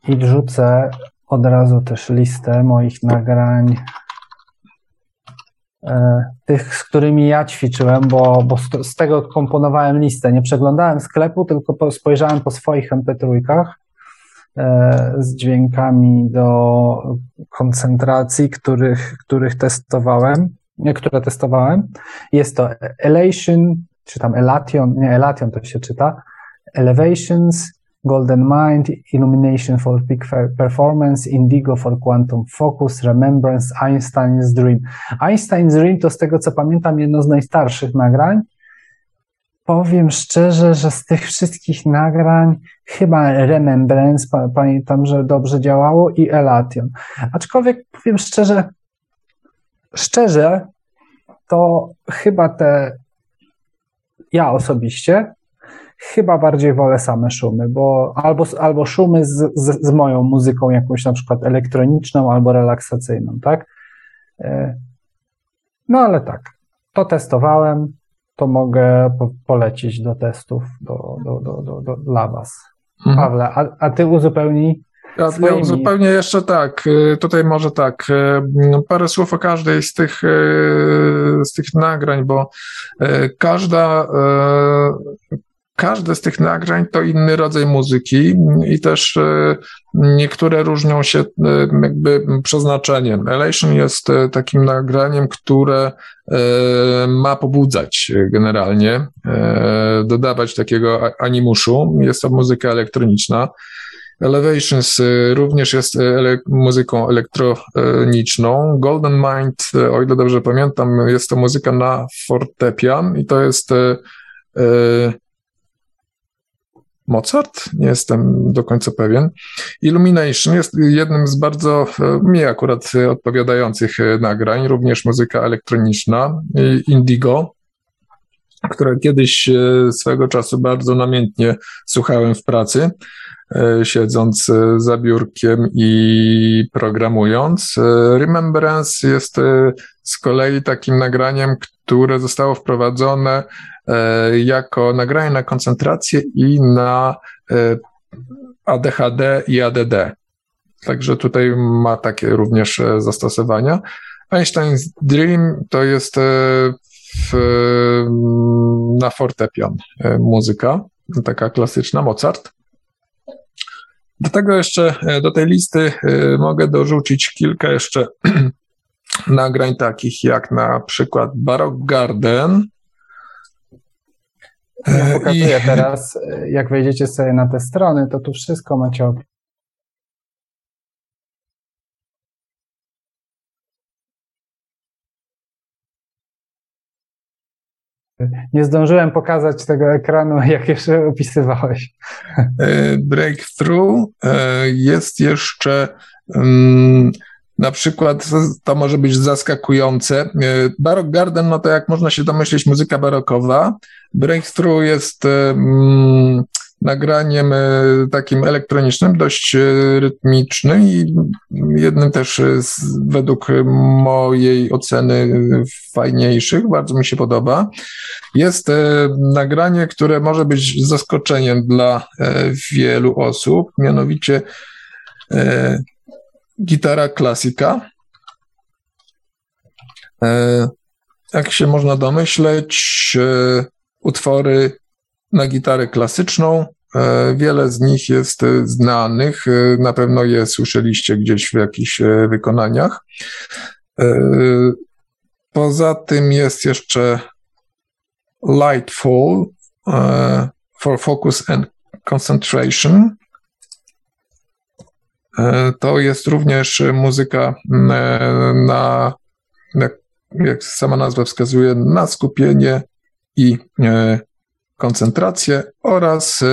i wrzucę od razu też listę moich nagrań, e, tych, z którymi ja ćwiczyłem, bo, bo z, tego komponowałem listę. Nie przeglądałem sklepu, tylko po, spojrzałem po swoich MP3 e, z dźwiękami do koncentracji, których, których testowałem, które testowałem. Jest to Elation, czy tam Elation, nie Elation to się czyta, Elevations, Golden Mind, Illumination for Peak Performance, Indigo for Quantum Focus, Remembrance, Einstein's Dream. Einstein's Dream to z tego co pamiętam jedno z najstarszych nagrań. Powiem szczerze, że z tych wszystkich nagrań chyba Remembrance, pamiętam, że dobrze działało i Elation. Aczkolwiek powiem szczerze, szczerze, to chyba te ja osobiście chyba bardziej wolę same szumy, bo albo, albo szumy z, z, z moją muzyką jakąś na przykład elektroniczną albo relaksacyjną, tak? E, no ale tak, to testowałem, to mogę po, polecić do testów do, do, do, do, do, dla Was. Mhm. Pawle, a, a Ty uzupełnij ja, ja uzupełnię jeszcze tak, y, tutaj może tak, y, parę słów o każdej z tych, y, z tych nagrań, bo każda, każde z tych nagrań to inny rodzaj muzyki i też e, niektóre różnią się e, jakby przeznaczeniem. Elation jest e, takim nagraniem, które ma pobudzać generalnie, dodawać takiego animuszu. Jest to muzyka elektroniczna. Elevations również jest ele muzyką elektroniczną. Golden Mind, o ile dobrze pamiętam, jest to muzyka na fortepian i to jest Mozart, nie jestem do końca pewien. Illumination jest jednym z bardzo e, mi akurat odpowiadających e, nagrań, również muzyka elektroniczna, Indigo, które kiedyś e, swego czasu bardzo namiętnie słuchałem w pracy, siedząc za biurkiem i programując. Remembrance jest z kolei takim nagraniem, które zostało wprowadzone e, jako nagranie na koncentrację i na e, ADHD i ADD. Także tutaj ma takie również e, zastosowania. Einstein's Dream to jest w, na fortepian muzyka, taka klasyczna, Mozart. Do tego jeszcze, do tej listy mogę dorzucić kilka jeszcze nagrań takich jak na przykład Baroque Garden. Ja pokazuję I... teraz, jak wejdziecie sobie na te strony, to tu wszystko macie Nie zdążyłem pokazać tego ekranu, jak jeszcze opisywałeś. E, breakthrough e, jest jeszcze mm, na przykład to może być zaskakujące. E, Baroque Garden, no to jak można się domyślić, muzyka barokowa. Breakthrough jest mm, nagraniem e, takim elektronicznym, dość e, rytmicznym i jednym też z, według mojej oceny fajniejszych, bardzo mi się podoba. Jest nagranie, które może być zaskoczeniem dla wielu osób, mianowicie gitara klasika. E, jak się można domyśleć, e, utwory na gitarę klasyczną, e, wiele z nich jest znanych, na pewno je słyszeliście gdzieś w jakichś wykonaniach. Poza tym jest jeszcze Lightfall for Focus and Concentration. E, to jest również muzyka e, na, jak sama nazwa wskazuje, na skupienie i e, koncentrację oraz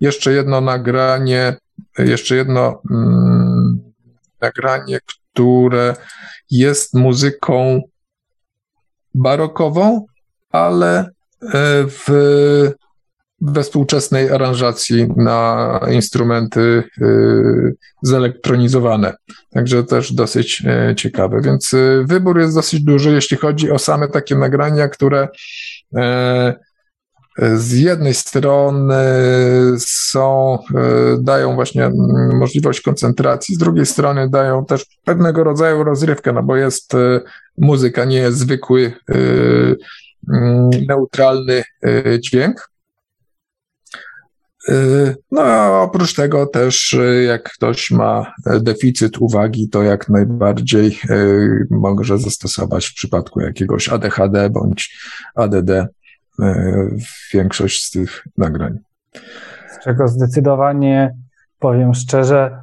jeszcze jedno nagranie, jeszcze jedno mm, nagranie, które jest muzyką barokową, ale w we współczesnej aranżacji na instrumenty y, zelektronizowane. Także też dosyć e, ciekawe. Więc y, wybór jest dosyć duży, jeśli chodzi o same takie nagrania, które z jednej strony są, dają właśnie możliwość koncentracji, z drugiej strony dają też pewnego rodzaju rozrywkę, no bo jest muzyka, nie jest zwykły neutralny dźwięk. Y, no a oprócz tego też, y, jak ktoś ma deficyt uwagi, to jak najbardziej y, może zastosować w przypadku jakiegoś ADHD bądź ADD większość z tych nagrań. Z czego zdecydowanie, powiem szczerze,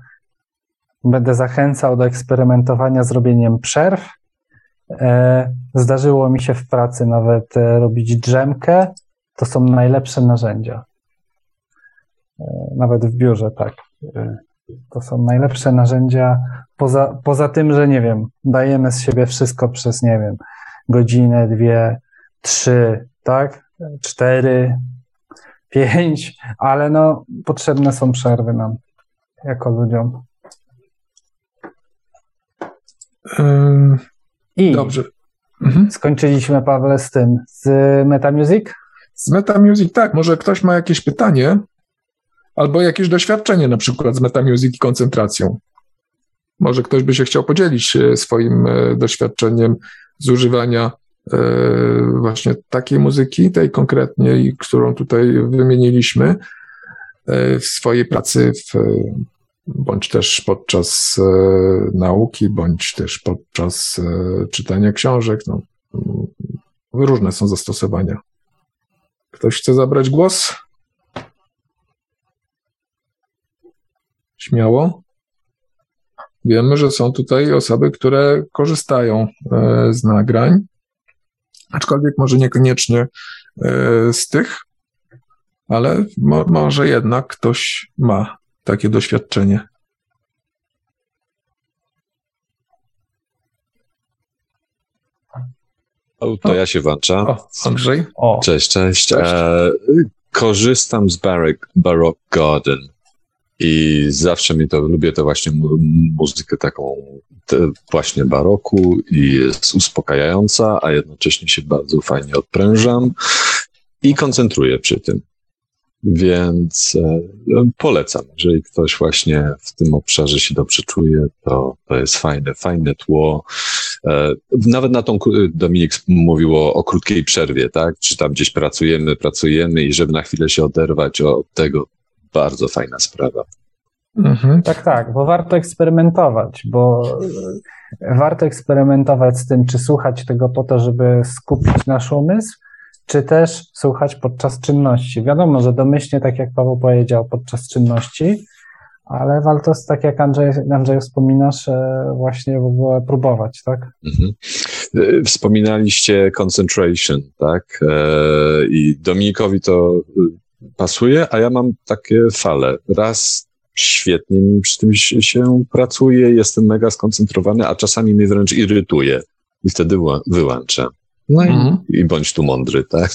będę zachęcał do eksperymentowania z robieniem przerw. E, zdarzyło mi się w pracy nawet e, robić drzemkę. To są najlepsze narzędzia. E, nawet w biurze, tak. E, to są najlepsze narzędzia. Poza, poza tym, że nie wiem, dajemy z siebie wszystko przez, nie wiem, godzinę, dwie, trzy, tak? Cztery, pięć, ale no, potrzebne są przerwy nam, jako ludziom. I Dobrze. Mhm. skończyliśmy, Pawle, z tym, z Metamusic? Z Metamusic, tak. Może ktoś ma jakieś pytanie? Albo jakieś doświadczenie na przykład z metamusic i koncentracją. Może ktoś by się chciał podzielić e, swoim e, doświadczeniem z używania e, właśnie takiej muzyki, tej konkretnie, którą tutaj wymieniliśmy w swojej pracy, w, bądź też podczas nauki, bądź też podczas czytania książek. No, różne są zastosowania. Ktoś chce zabrać głos? Śmiało. Wiemy, że są tutaj osoby, które korzystają e, z nagrań, aczkolwiek może niekoniecznie e, z tych, ale mo może jednak ktoś ma takie doświadczenie. O, to o. ja się włączam. O, Andrzej. Cześć, cześć. cześć. E, korzystam z Baroque, Baroque Garden I zawsze mi to, lubię to właśnie muzykę taką właśnie baroku i jest uspokajająca, a jednocześnie się bardzo fajnie odprężam i koncentruję przy tym. Więc e, polecam. Jeżeli ktoś właśnie w tym obszarze się dobrze czuje, to, to jest fajne, fajne tło. E, nawet na tą, Dominik mówił o, o krótkiej przerwie, tak? Czy tam gdzieś pracujemy, pracujemy i żeby na chwilę się oderwać od tego, bardzo fajna sprawa. Mhm. Tak, tak, bo warto eksperymentować, bo warto eksperymentować z tym, czy słuchać tego po to, żeby skupić nasz umysł, czy też słuchać podczas czynności. Wiadomo, że domyślnie, tak jak Paweł powiedział, podczas czynności, ale warto, tak jak Andrzej, Andrzej wspominasz, e, właśnie w ogóle próbować, tak? Mhm. E, wspominaliście concentration, tak? E, I Dominikowi to pasuje, a ja mam takie fale. Raz świetnie mi przy tym się pracuje, jestem mega skoncentrowany, a czasami mnie wręcz irytuje i wtedy wyłączam. No i, mhm. i bądź tu mądry, tak?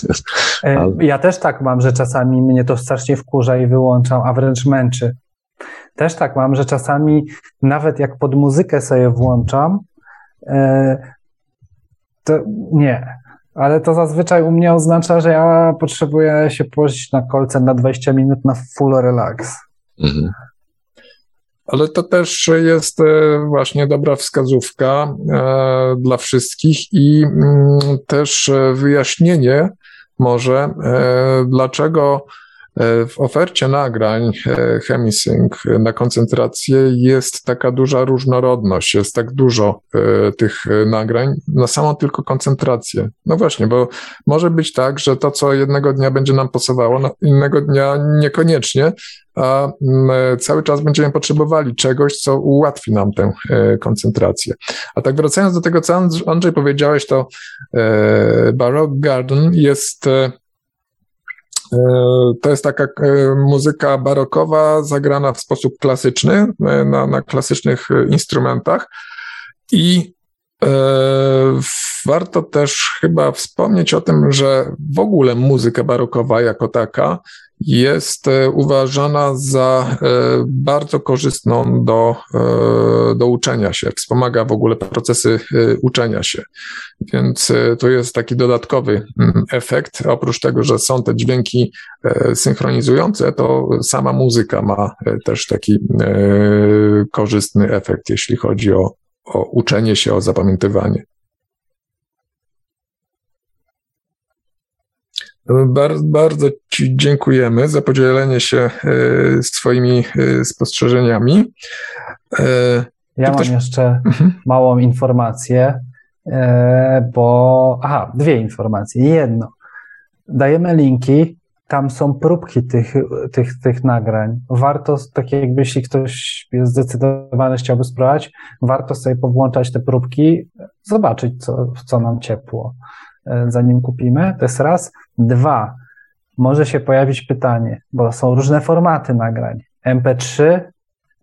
Ale... Ja też tak mam, że czasami mnie to strasznie wkurza i wyłączam, a wręcz męczy. Też tak mam, że czasami nawet jak pod muzykę sobie włączam, e, to nie. Ale to zazwyczaj u mnie oznacza, że ja potrzebuję się położyć na kolce na 20 minut na full relax. Mhm. Ale to też jest e, właśnie dobra wskazówka e, dla wszystkich i mm, też wyjaśnienie może, dlaczego E, w ofercie nagrań e, Chemisync na koncentrację jest taka duża różnorodność, jest tak dużo e, tych nagrań na samą tylko koncentrację. No właśnie, bo może być tak, że to, co jednego dnia będzie nam pasowało, innego dnia niekoniecznie, a cały czas będziemy potrzebowali czegoś, co ułatwi nam tę koncentrację. A tak wracając do tego, co Andrzej powiedziałeś, to Baroque Garden jest E, to jest taka e, muzyka barokowa, zagrana w sposób klasyczny, e, na, na klasycznych instrumentach. I e, warto też chyba wspomnieć o tym, że w ogóle muzyka barokowa jako taka jest e, uważana za e, bardzo korzystną do, e, do uczenia się, wspomaga w ogóle procesy uczenia się. Więc to jest taki dodatkowy mm, efekt. Oprócz tego, że są te dźwięki synchronizujące, to sama muzyka ma też taki korzystny efekt, jeśli chodzi o, o uczenie się, o zapamiętywanie. Bardzo, bardzo Ci dziękujemy za podzielenie się e, swoimi e, spostrzeżeniami. E, ja ktoś... mam jeszcze mhm. małą informację, bo. Aha, dwie informacje. Jedno. Dajemy linki, tam są próbki tych, tych, tych nagrań. Warto, tak jakby jeśli ktoś jest zdecydowany, chciałby spróbować, warto sobie powłączać te próbki, zobaczyć, co, co nam ciepło. E, zanim kupimy. To jest raz. Dwa, może się pojawić pytanie, bo są różne formaty nagrań. MP3,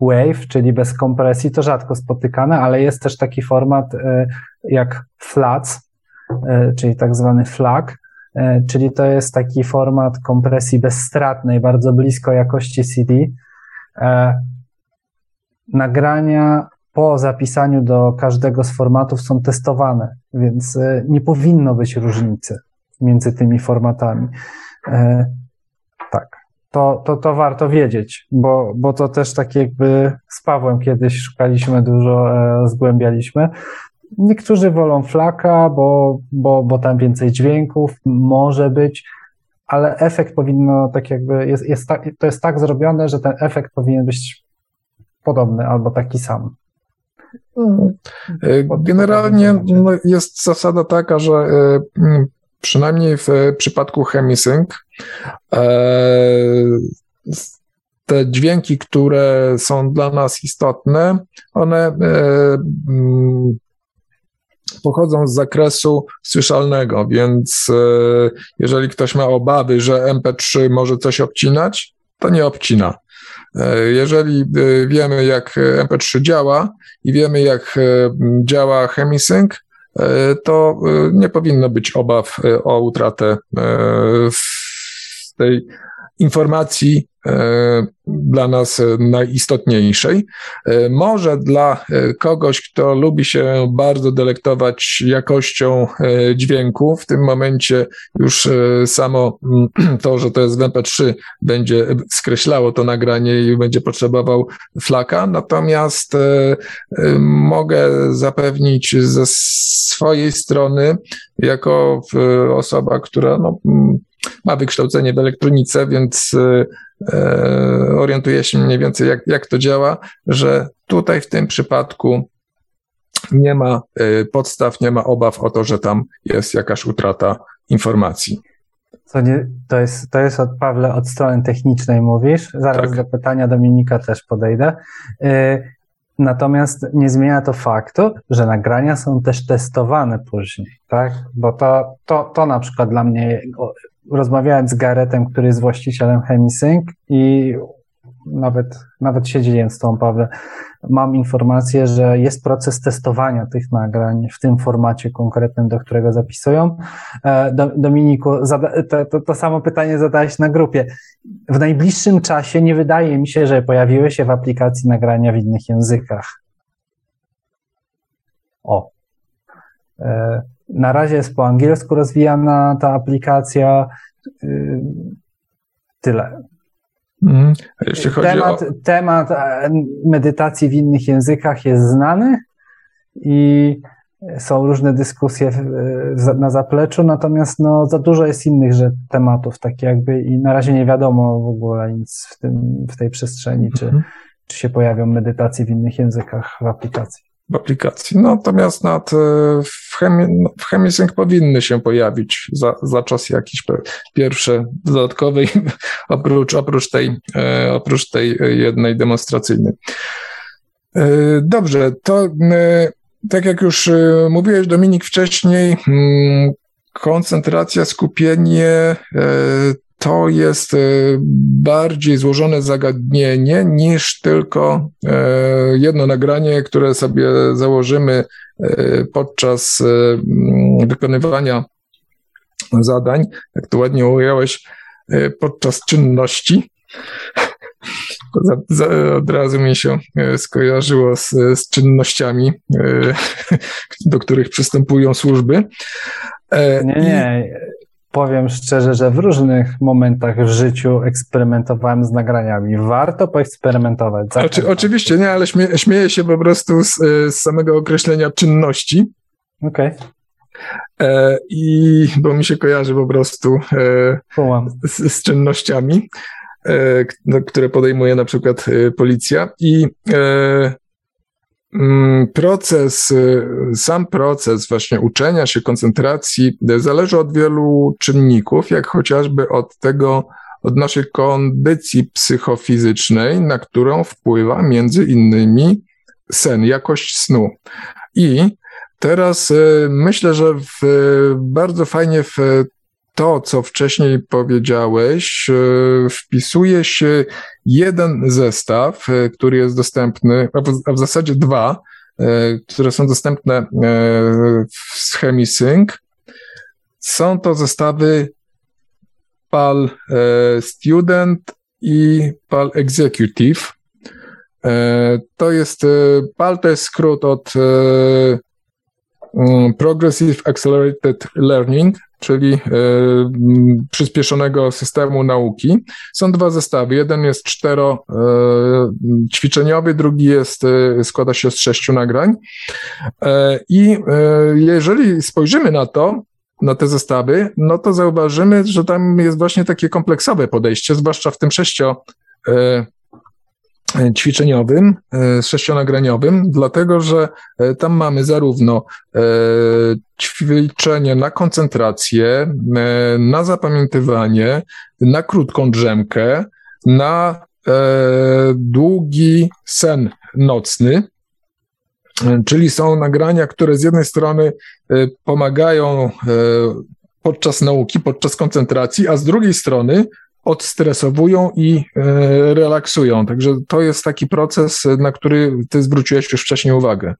Wave, czyli bez kompresji, to rzadko spotykane, ale jest też taki format e, jak FLAC, e, czyli tak zwany FLAC, czyli to jest taki format kompresji bezstratnej, bardzo blisko jakości CD. Nagrania po zapisaniu do każdego z formatów są testowane, więc e, nie powinno być różnicy między tymi formatami. E, tak, to, to, to warto wiedzieć, bo, bo to też tak jakby z Pawłem kiedyś szukaliśmy dużo, e, zgłębialiśmy. Niektórzy wolą flaka, bo, bo, bo tam więcej dźwięków może być, ale efekt powinno tak jakby, jest, jest to jest tak zrobione, że ten efekt powinien być podobny albo taki sam. E, generalnie no, jest zasada taka, że e, przynajmniej w przypadku Chemisync e, te dźwięki, które są dla nas istotne, one pochodzą z zakresu słyszalnego, więc jeżeli ktoś ma obawy, że MP3 może coś obcinać, to nie obcina. E, jeżeli e, wiemy, jak MP3 działa i wiemy, jak e, działa Chemisync, to nie powinno być obaw o utratę tej informacji e, dla nas najistotniejszej. E, może dla e, kogoś, kto lubi się bardzo delektować jakością dźwięku, w tym momencie już samo mm, to, że to jest w MP3, będzie skreślało to nagranie i będzie potrzebował flaka. Natomiast mogę zapewnić ze swojej strony, jako osoba, która no, mm, ma wykształcenie w elektronice, więc e, e, orientuje się mniej więcej, jak, jak to działa, że tutaj w tym przypadku nie ma e, podstaw, nie ma obaw o to, że tam jest jakaś utrata informacji. Co nie, to, jest, to jest od Pawle od strony technicznej mówisz. Zaraz tak. do pytania Dominika też podejdę. Natomiast nie zmienia to faktu, że nagrania są też testowane później, tak? Bo to, to, to na przykład dla mnie rozmawiałem z Garetem, który jest właścicielem Hemisync i nawet, nawet się z tą Paweł, mam informację, że jest proces testowania tych nagrań w tym formacie konkretnym, do którego zapisują. E, Dominiku, to, to, to samo pytanie zadałeś na grupie. W najbliższym czasie nie wydaje mi się, że pojawiły się w aplikacji nagrania w innych językach. O. E, na razie jest po angielsku rozwijana ta aplikacja. Y, tyle. Mm, temat, o... temat e, medytacji w innych językach jest znany i są różne dyskusje na zapleczu, natomiast no, za dużo jest innych że, tematów, tak jakby i na razie nie wiadomo w ogóle nic w, tym, w tej przestrzeni, czy, mhm. czy się pojawią medytacje w innych językach w aplikacji w aplikacji. Natomiast nad, e, w, chemi, w ChemiSync powinny się pojawić za, za czas jakiś pierwsze dodatkowe, oprócz, oprócz, tej, e, oprócz tej jednej demonstracyjnej. E, dobrze, to tak jak już mówiłeś Dominik wcześniej, mm, koncentracja, skupienie to jest e, bardziej złożone zagadnienie niż tylko e, jedno nagranie, które sobie założymy e, podczas wykonywania zadań, jak to ładnie ująłeś, podczas czynności. Od razu mi się skojarzyło z, z czynnościami, do których przystępują służby. Nie, nie powiem szczerze, że w różnych momentach w życiu eksperymentowałem z nagraniami. Warto poeksperymentować. Oczy, oczywiście nie, ale śmie, śmieję się po prostu z, z samego określenia czynności. Okej. Okay. E, I bo mi się kojarzy po prostu e, z, z, czynnościami, e, no, które podejmuje na przykład e, policja. I e, proces, y, sam proces właśnie uczenia się, koncentracji zależy od wielu czynników, jak chociażby od tego, od naszej kondycji psychofizycznej, na którą wpływa między innymi sen, jakość snu. I teraz y, myślę, że w, bardzo fajnie w to, co wcześniej powiedziałeś, wpisuje się jeden zestaw, e, który jest dostępny, a w, zasadzie dwa, e, które są dostępne w ChemiSync. Są to zestawy PAL Student i PAL Executive. To jest, PAL to jest skrót od mm, Progressive Accelerated Learning, czyli y, przyspieszonego systemu nauki. Są dwa zestawy. Jeden jest cztero y, ćwiczeniowy, drugi jest, y, składa się z sześciu nagrań. I jeżeli spojrzymy na to, na te zestawy, no to zauważymy, że tam jest właśnie takie kompleksowe podejście, zwłaszcza w tym sześcio ćwiczeniowym, e, sześcionagraniowym, dlatego że e, tam mamy zarówno e, ćwiczenie na koncentrację, na zapamiętywanie, na krótką drzemkę, na długi sen nocny, czyli są nagrania, które z jednej strony pomagają podczas nauki, podczas koncentracji, a z drugiej strony odstresowują i e, relaksują. Także to jest taki proces, na który ty zwróciłeś już wcześniej uwagę.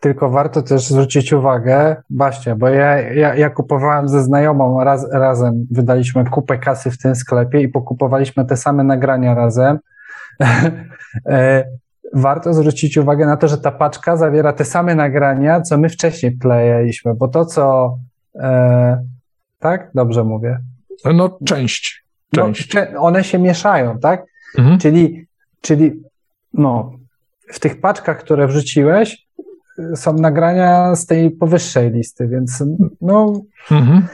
tylko warto też zwrócić uwagę, właśnie, bo ja, ja, ja kupowałem ze znajomą raz, razem, wydaliśmy kupę kasy w tym sklepie i pokupowaliśmy te same nagrania razem. E, warto zwrócić uwagę na to, że ta paczka zawiera te same nagrania, co my wcześniej playaliśmy, bo to, co. E, tak? Dobrze mówię. No, część. No, część. No, one się mieszają, tak? Mhm. Czyli, czyli no, w tych paczkach, które wrzuciłeś, są nagrania z tej powyższej listy, więc no, Mhm.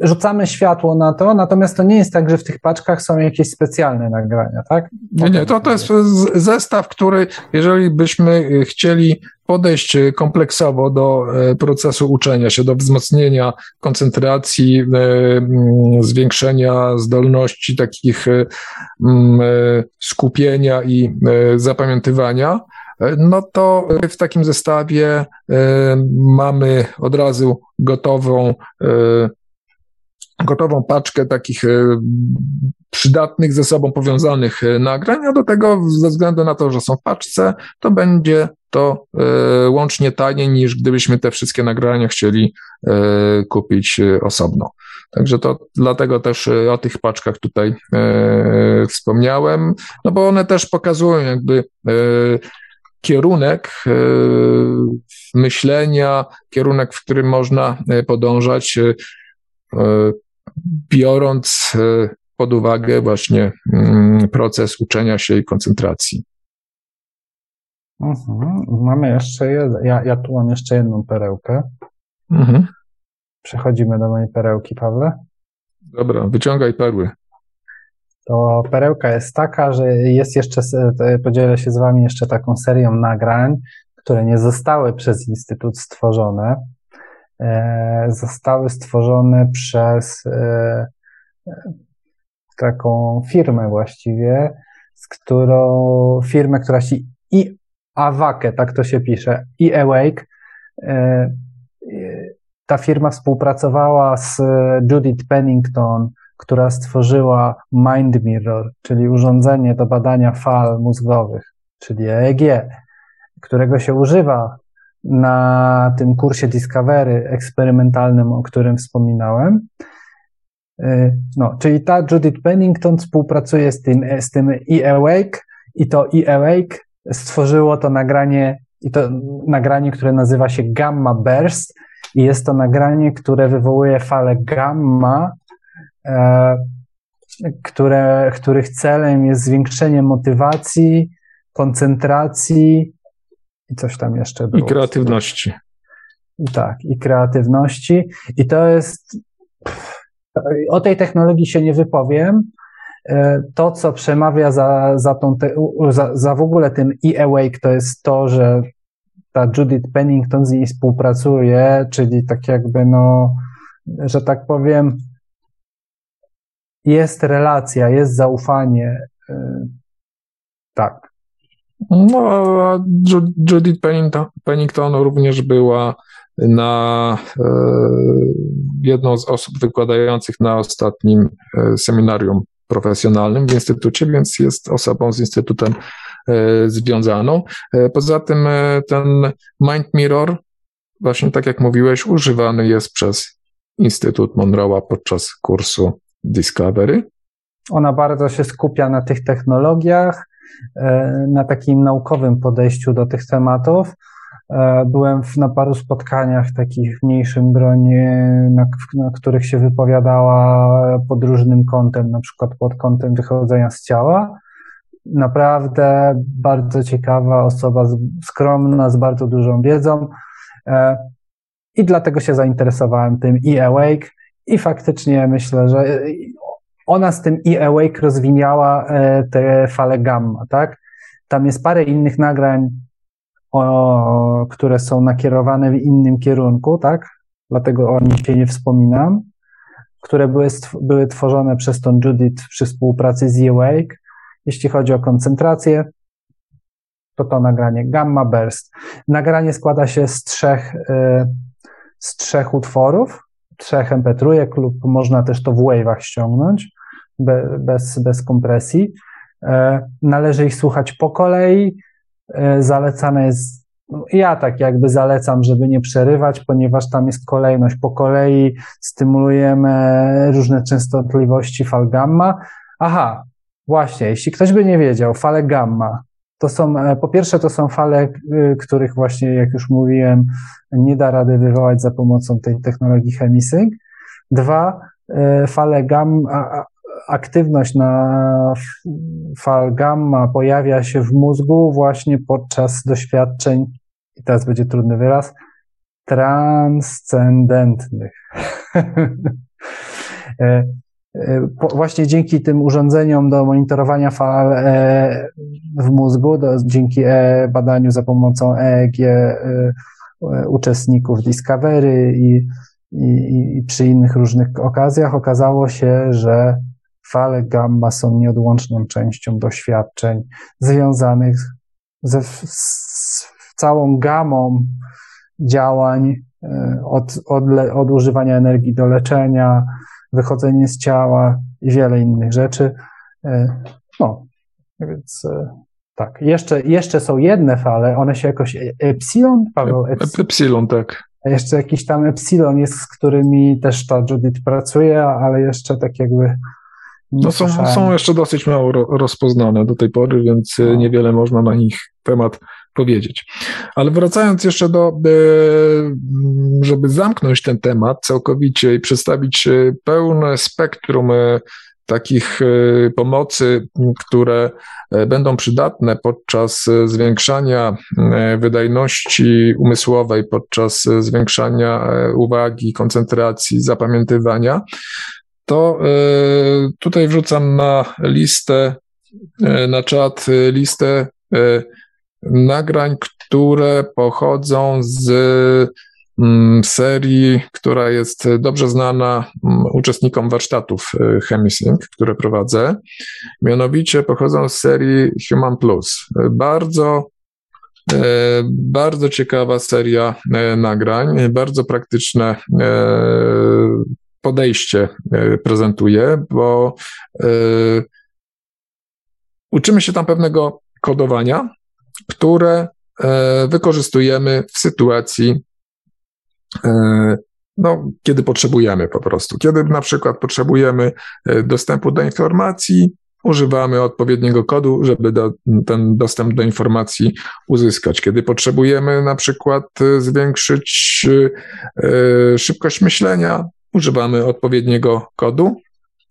Rzucamy światło na to, natomiast to nie jest tak, że w tych paczkach są jakieś specjalne nagrania, tak? Nie, nie, to, to jest zestaw, który, jeżeli byśmy chcieli podejść kompleksowo do e, procesu uczenia się, do wzmocnienia koncentracji, mm, zwiększenia zdolności takich mm, skupienia i zapamiętywania, no to w takim zestawie mamy od razu gotową gotową paczkę takich e, przydatnych ze sobą powiązanych e, nagrań, a do tego ze względu na to, że są w paczce, to będzie to e, łącznie taniej niż gdybyśmy te wszystkie nagrania chcieli kupić osobno. Także to dlatego też o tych paczkach tutaj wspomniałem, no bo one też pokazują jakby kierunek myślenia, kierunek, w którym można podążać, biorąc e, pod uwagę właśnie mm, proces uczenia się i koncentracji. Mhm. Mamy jeszcze jeden, ja, ja tu mam jeszcze jedną perełkę. Mhm. Przechodzimy do mojej perełki, Pawle. Dobra, wyciągaj perły. To perełka jest taka, że jest jeszcze, podzielę się z Wami jeszcze taką serią nagrań, które nie zostały przez Instytut stworzone. E, zostały stworzone przez e, taką firmę właściwie, z którą, firmę, która się i Awake, tak to się pisze, i Awake. E, ta firma współpracowała z Judith Pennington, która stworzyła Mind Mirror, czyli urządzenie do badania fal mózgowych, czyli EEG, którego się używa na tym kursie Discovery eksperymentalnym, o którym wspominałem. Y, No, czyli ta Judith Pennington współpracuje z tym, z tym e-awake i to e-awake stworzyło to nagranie, i to nagranie, które nazywa się Gamma Burst i jest to nagranie, które wywołuje falę gamma, e, które, których celem jest zwiększenie motywacji, koncentracji i coś tam jeszcze było. I kreatywności. Tak, i kreatywności. I to jest. O tej technologii się nie wypowiem. E, To, co przemawia za, za, tą te, za, za w ogóle tym e-awake, to jest to, że ta Judith Pennington z niej współpracuje, czyli tak jakby, no, że tak powiem, jest relacja, jest zaufanie. e, Tak. No, a Ju- Judith Pennington, Pennington również była na e, jedną z osób wykładających na ostatnim e, seminarium profesjonalnym w Instytucie, więc jest osobą z Instytutem e, związaną. E, poza tym e, ten Mind Mirror, właśnie tak jak mówiłeś, używany jest przez Instytut Monroe'a podczas kursu Discovery. Ona bardzo się skupia na tych technologiach, na takim naukowym podejściu do tych tematów. E, Byłem w, na paru spotkaniach takich w mniejszym gronie, na, na których się wypowiadała pod różnym kątem, na przykład pod kątem wychodzenia z ciała. Naprawdę bardzo ciekawa osoba, z- skromna, z bardzo dużą wiedzą. E, I dlatego się zainteresowałem tym e-awake. I faktycznie myślę, że e, ona z tym e-awake rozwiniała e, te fale gamma, tak? Tam jest parę innych nagrań, o, które są nakierowane w innym kierunku, tak? Dlatego o nich się nie wspominam, które były, były tworzone przez tą Judith przy współpracy z e-awake. Jeśli chodzi o koncentrację, to to nagranie Gamma Burst. Nagranie składa się z trzech, e, z trzech utworów, trzech MP3 lub można też to w wave'ach ściągnąć be, bez, bez kompresji. E, Należy ich słuchać po kolei. E, Zalecane jest ja tak jakby zalecam, żeby nie przerywać, ponieważ tam jest kolejność. Po kolei stymulujemy różne częstotliwości fal gamma. Aha, właśnie, jeśli ktoś by nie wiedział, fale gamma to są, e, po pierwsze, to są fale, których właśnie, jak już mówiłem, nie da rady wywołać za pomocą tej technologii chemisync. Dwa, fale gamma, aktywność na fal gamma pojawia się w mózgu właśnie podczas doświadczeń, i teraz będzie trudny wyraz, transcendentnych. E, e, właśnie dzięki tym urządzeniom do monitorowania fal e, w mózgu, do, dzięki badaniu za pomocą EEG uczestników Discovery i, i, i przy innych różnych okazjach okazało się, że fale gamma są nieodłączną częścią doświadczeń związanych ze z całą gamą działań e, od, od, od używania energii do leczenia, wychodzenie z ciała i wiele innych rzeczy. E, no, więc e, tak. Jeszcze, jeszcze są jedne fale, one się jakoś epsilon, Paweł? Epsilon, epsilon tak. Jeszcze jakiś tam epsilon jest, z którymi też ta Judith pracuje, ale jeszcze tak jakby no są, są jeszcze dosyć mało rozpoznane do tej pory, więc no. niewiele można na nich temat powiedzieć. Ale wracając jeszcze do, e, żeby zamknąć ten temat całkowicie i przedstawić e, pełne spektrum takich pomocy, które będą przydatne podczas zwiększania wydajności umysłowej, podczas zwiększania uwagi, koncentracji, zapamiętywania, to e, tutaj wrzucam na listę, e, na czat listę e, nagrań, które pochodzą z mm, serii, która jest dobrze znana mm, uczestnikom warsztatów Chemisync, które prowadzę. Mianowicie pochodzą z serii Human Plus. Bardzo bardzo ciekawa seria nagrań, bardzo praktyczne podejście e, prezentuje, bo e, uczymy się tam pewnego kodowania, które e, wykorzystujemy w sytuacji, no, kiedy potrzebujemy po prostu. Kiedy na przykład potrzebujemy dostępu do informacji, używamy odpowiedniego kodu, żeby do, ten dostęp do informacji uzyskać. Kiedy potrzebujemy na przykład zwiększyć szybkość myślenia, używamy odpowiedniego kodu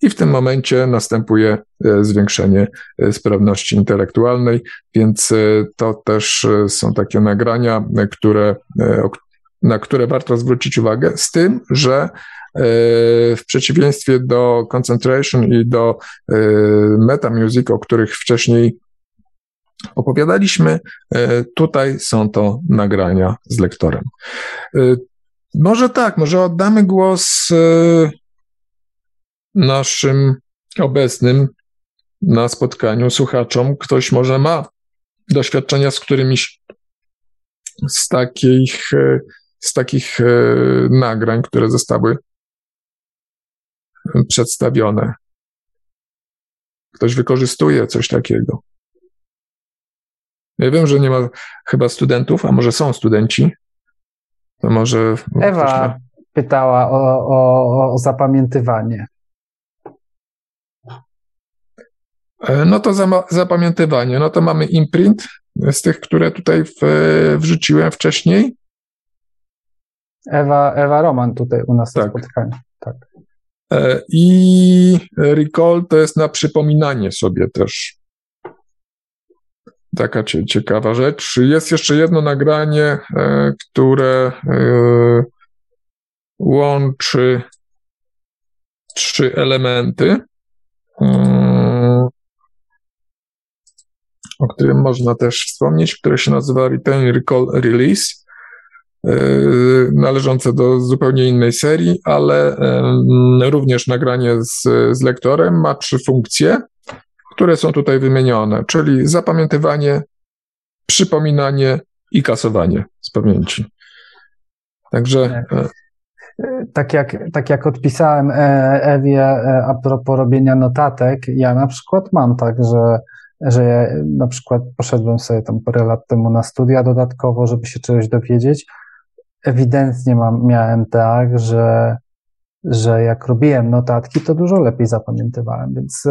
i w tym momencie następuje e, zwiększenie e, sprawności intelektualnej, więc e, to też są takie nagrania, które, na które warto zwrócić uwagę, z tym, że w przeciwieństwie do Concentration i do Meta Music, o których wcześniej opowiadaliśmy, tutaj są to nagrania z lektorem. Może tak, może oddamy głos e, naszym obecnym na spotkaniu słuchaczom. Ktoś może ma doświadczenia z którymiś z takich, e, z takich e, nagrań, które zostały przedstawione. Ktoś wykorzystuje coś takiego. Ja wiem, że nie ma chyba studentów, a może są studenci, to może. Ewa pytała o, o, o zapamiętywanie. E, no to za, zapamiętywanie. No to mamy imprint z tych, które tutaj w, wrzuciłem wcześniej. Ewa, Ewa Roman tutaj u nas tak. na spotkaniu. Tak. E, I recall to jest na przypominanie sobie też taka ciekawa rzecz. Jest jeszcze jedno nagranie, e, które e, łączy trzy elementy, mm, o którym można też wspomnieć, które się nazywa Return Recall Release, e, należące do zupełnie innej serii, ale również nagranie z, z lektorem ma trzy funkcje które są tutaj wymienione, czyli zapamiętywanie, przypominanie i kasowanie z pamięci. Także. Tak, e, tak jak, tak jak odpisałem e, Ewie e, a propos robienia notatek, ja na przykład mam tak, że że ja na przykład poszedłem sobie tam parę lat temu na studia dodatkowo, żeby się czegoś dowiedzieć. Ewidentnie mam, miałem tak, że, że jak robiłem notatki, to dużo lepiej zapamiętywałem, więc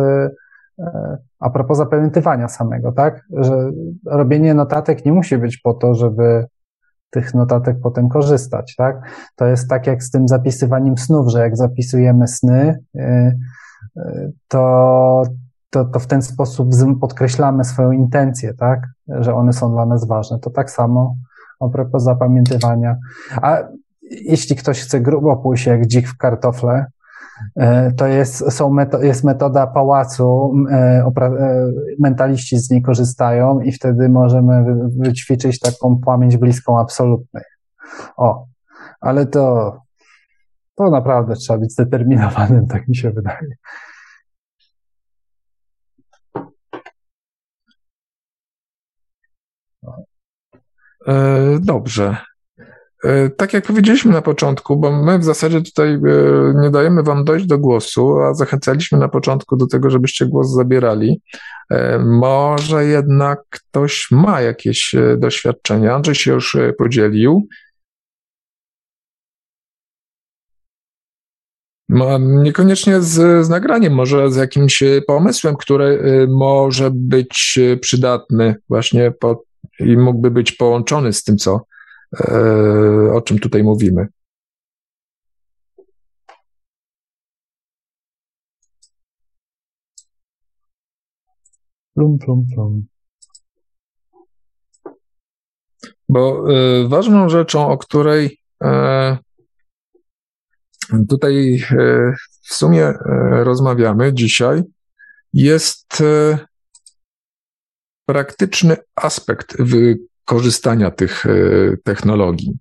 a propos zapamiętywania samego, tak, że robienie notatek nie musi być po to, żeby tych notatek potem korzystać, tak? To jest tak jak z tym zapisywaniem snów, że jak zapisujemy sny, e, to, to, to w ten sposób podkreślamy swoją intencję, tak? Że one są dla nas ważne. To tak samo a propos zapamiętywania. A jeśli ktoś chce grubo pójść jak dzik w kartofle, to jest, są meto, jest metoda pałacu, e, e, mentaliści z niej korzystają i wtedy możemy wyćwiczyć taką pamięć bliską absolutnej. O, ale to, to naprawdę trzeba być zdeterminowanym, tak mi się wydaje. E, dobrze. E, tak jak powiedzieliśmy na początku, bo my w zasadzie tutaj e, nie dajemy wam dojść do głosu, a zachęcaliśmy na początku do tego, żebyście głos zabierali. Może jednak ktoś ma jakieś doświadczenia. Andrzej się już podzielił. Niekoniecznie z, z nagraniem, może z jakimś pomysłem, który może być przydatny właśnie pod i mógłby być połączony z tym, co, e, o czym tutaj mówimy. Plum, plum, plum. Bo y, ważną rzeczą, o której y, tutaj y, w sumie rozmawiamy dzisiaj, jest praktyczny aspekt wykorzystania tych e, technologii.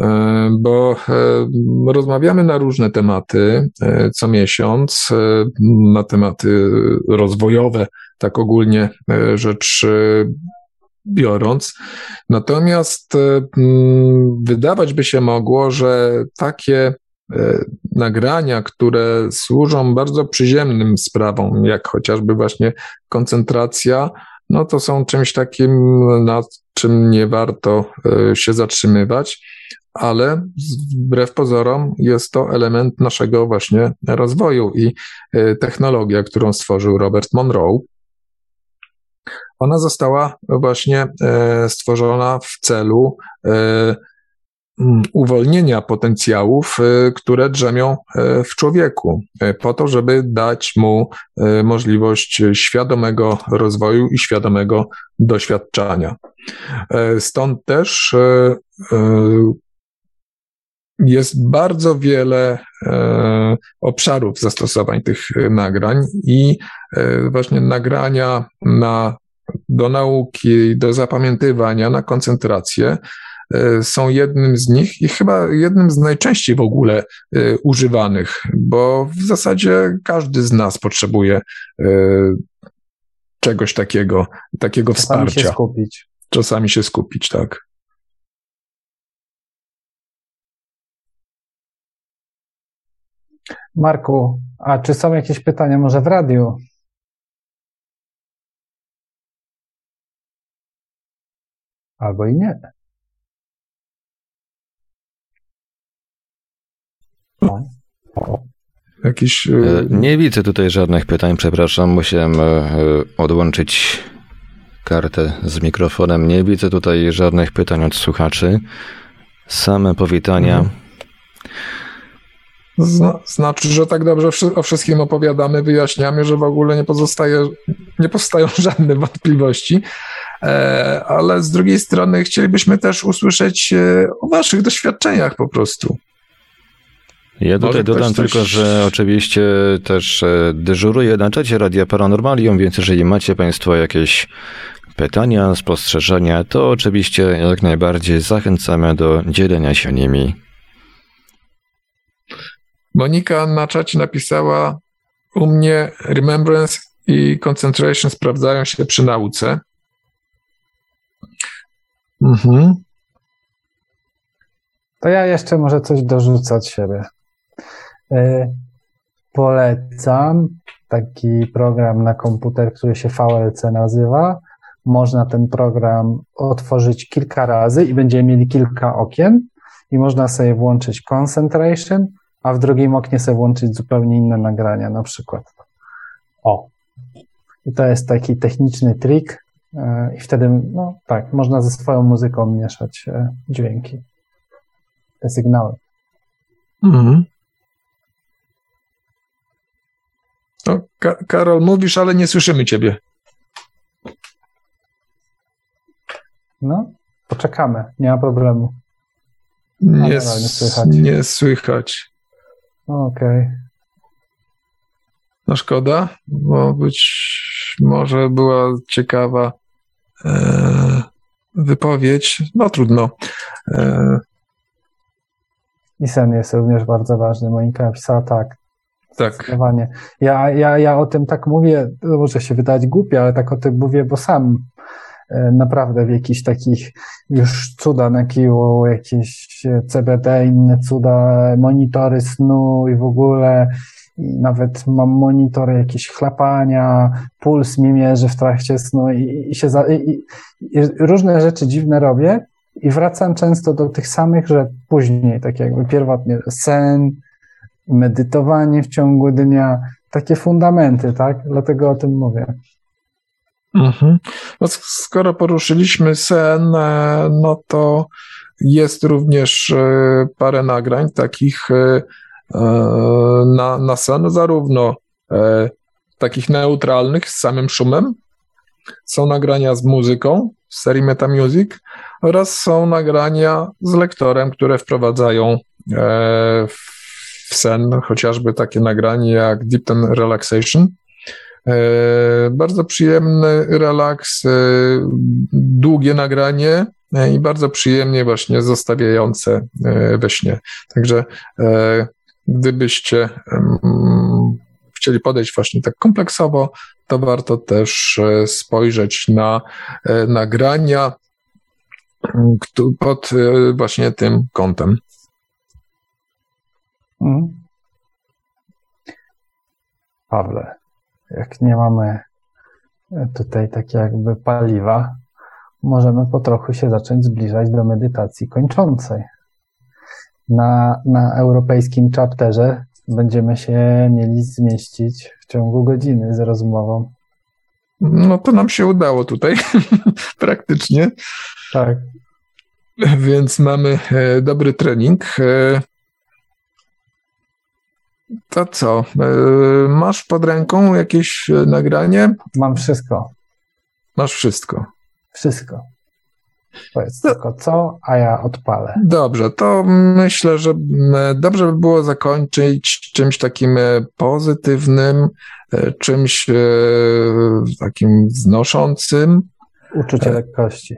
E, bo e, rozmawiamy na różne tematy co miesiąc, na tematy rozwojowe, tak ogólnie rzecz biorąc. Natomiast wydawać by się mogło, że takie nagrania, które służą bardzo przyziemnym sprawom, jak chociażby właśnie koncentracja, no to są czymś takim, nad czym nie warto e, się zatrzymywać, ale wbrew pozorom jest to element naszego właśnie rozwoju i e, technologia, którą stworzył Robert Monroe. Ona została właśnie e, stworzona w celu uwolnienia potencjałów, y, które drzemią y, w człowieku, y, po to, żeby dać mu możliwość świadomego rozwoju i świadomego doświadczania. Stąd też jest bardzo wiele obszarów zastosowań tych nagrań i właśnie nagrania na, do nauki, do zapamiętywania, na koncentrację są jednym z nich i chyba jednym z najczęściej w ogóle e, używanych, bo w zasadzie każdy z nas potrzebuje e, czegoś takiego, takiego Czasami wsparcia. Czasami się skupić. Czasami się skupić, tak. Marku, a czy są jakieś pytania może w radiu? Albo i nie. Jakiś... E, e, nie widzę tutaj żadnych pytań, przepraszam, musiałem e, odłączyć kartę z mikrofonem. Nie widzę tutaj żadnych pytań od słuchaczy. Same powitania. Mhm. Znaczy, że tak dobrze o wszystkim opowiadamy, wyjaśniamy, że w ogóle nie pozostaje, nie powstają żadne wątpliwości. Ale z drugiej strony chcielibyśmy też usłyszeć o Waszych doświadczeniach po prostu. Ja tutaj dodam coś... tylko, że oczywiście też e, dyżuruję na czacie Radia Paranormalium, więc jeżeli macie Państwo jakieś pytania, spostrzeżenia, to oczywiście jak najbardziej zachęcamy do dzielenia się nimi. Monika na czacie napisała: U mnie remembrance i concentration sprawdzają się przy nauce. Mhm. To ja jeszcze może coś dorzucę od siebie. E, polecam taki program na komputer, który się VLC nazywa. Można ten program otworzyć kilka razy i będziemy mieli kilka okien i można sobie włączyć concentration, a w drugim oknie sobie włączyć zupełnie inne nagrania, na przykład. O. I to jest taki techniczny trik e, i wtedy, no tak, można ze swoją muzyką mieszać e, dźwięki, te sygnały. Mhm. No, Ka Karol, mówisz, ale nie słyszymy ciebie. No, poczekamy, nie ma problemu. Nie, nie słychać. Nie słychać. Okej. Okay. No szkoda, bo być może była ciekawa e, wypowiedź. No trudno. E, I sen jest również bardzo ważny. Monika napisała tak. Tak. Zdecydowanie. Ja, ja, ja o tym tak mówię, może się wydać głupie, ale tak o tym mówię, bo sam e, naprawdę w jakichś takich już cuda na kiju, jakieś CBD, inne cuda, monitory snu i w ogóle i nawet mam monitory jakieś chlapania, puls mi mierzy w trakcie snu i, i się za, i, i różne rzeczy dziwne robię i wracam często do tych samych, że później, tak jakby pierwotnie sen, medytowanie w ciągu dnia, takie fundamenty, tak? Dlatego o tym mówię. Mhm. No, skoro poruszyliśmy sen, e, no to jest również e, parę nagrań takich e, na, na sen, zarówno takich neutralnych z samym szumem, są nagrania z muzyką z serii Metamusic oraz są nagrania z lektorem, które wprowadzają w sen, chociażby takie nagranie jak Deep Ten Relaxation. E, bardzo przyjemny relaks, e, długie nagranie e, i bardzo przyjemnie właśnie zostawiające we śnie. Także gdybyście chcieli podejść właśnie tak kompleksowo, to warto też spojrzeć na nagrania pod właśnie tym kątem. Mhm. Pawle, jak nie mamy tutaj takie jakby paliwa, możemy po trochu się zacząć zbliżać do medytacji kończącej. Na, na europejskim chapterze będziemy się mieli zmieścić w ciągu godziny z rozmową. No to nam się udało tutaj praktycznie. Tak. Więc mamy e, dobry trening. To co? E, masz pod ręką jakieś e, nagranie? Mam wszystko. Masz wszystko. Wszystko. Powiedz no. tylko co, a ja odpalę. Dobrze, to myślę, że dobrze by było zakończyć czymś takim e, pozytywnym, czymś takim wznoszącym. Uczucie lekkości.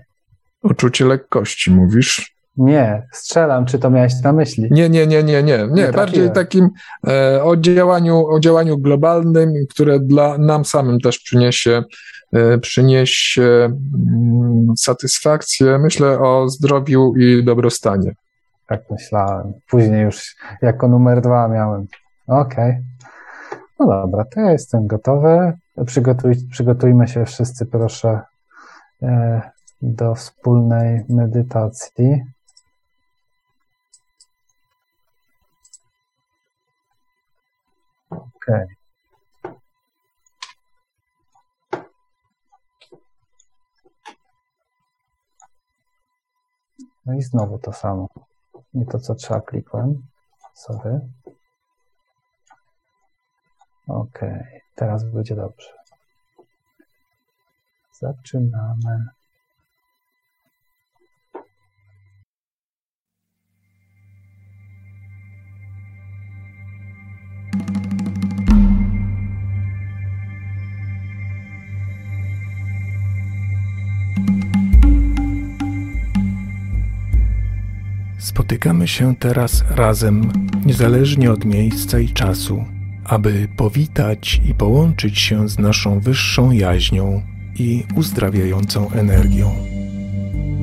Uczucie lekkości, mówisz? Nie, strzelam, czy to miałeś na myśli? Nie, nie, nie, nie, nie. nie, bardziej takim e, o, działaniu, o działaniu globalnym, które dla nam samym też przyniesie, e, przyniesie mm, satysfakcję. Myślę o zdrowiu i dobrostanie. Tak myślałem. Później już jako numer dwa miałem. Okej. Okay. No dobra, to ja jestem gotowy. Przygotuj, przygotujmy się wszyscy, proszę, e, do wspólnej medytacji. No i znowu to samo. Nie to, co trzeba klikłem. Sorry. Ok, teraz będzie dobrze. Zaczynamy. Spotykamy się teraz razem, niezależnie od miejsca i czasu, aby powitać i połączyć się z naszą wyższą jaźnią i uzdrawiającą energią.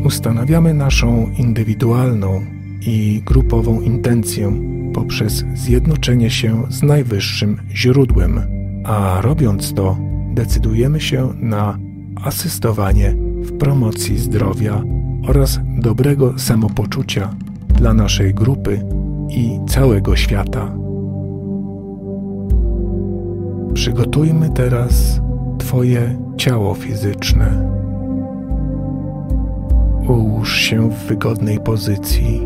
Ustanawiamy naszą indywidualną i grupową intencję poprzez zjednoczenie się z najwyższym źródłem, a robiąc to, decydujemy się na asystowanie w promocji zdrowia oraz dobrego samopoczucia dla naszej grupy i całego świata. Przygotujmy teraz Twoje ciało fizyczne. Ułóż się w wygodnej pozycji.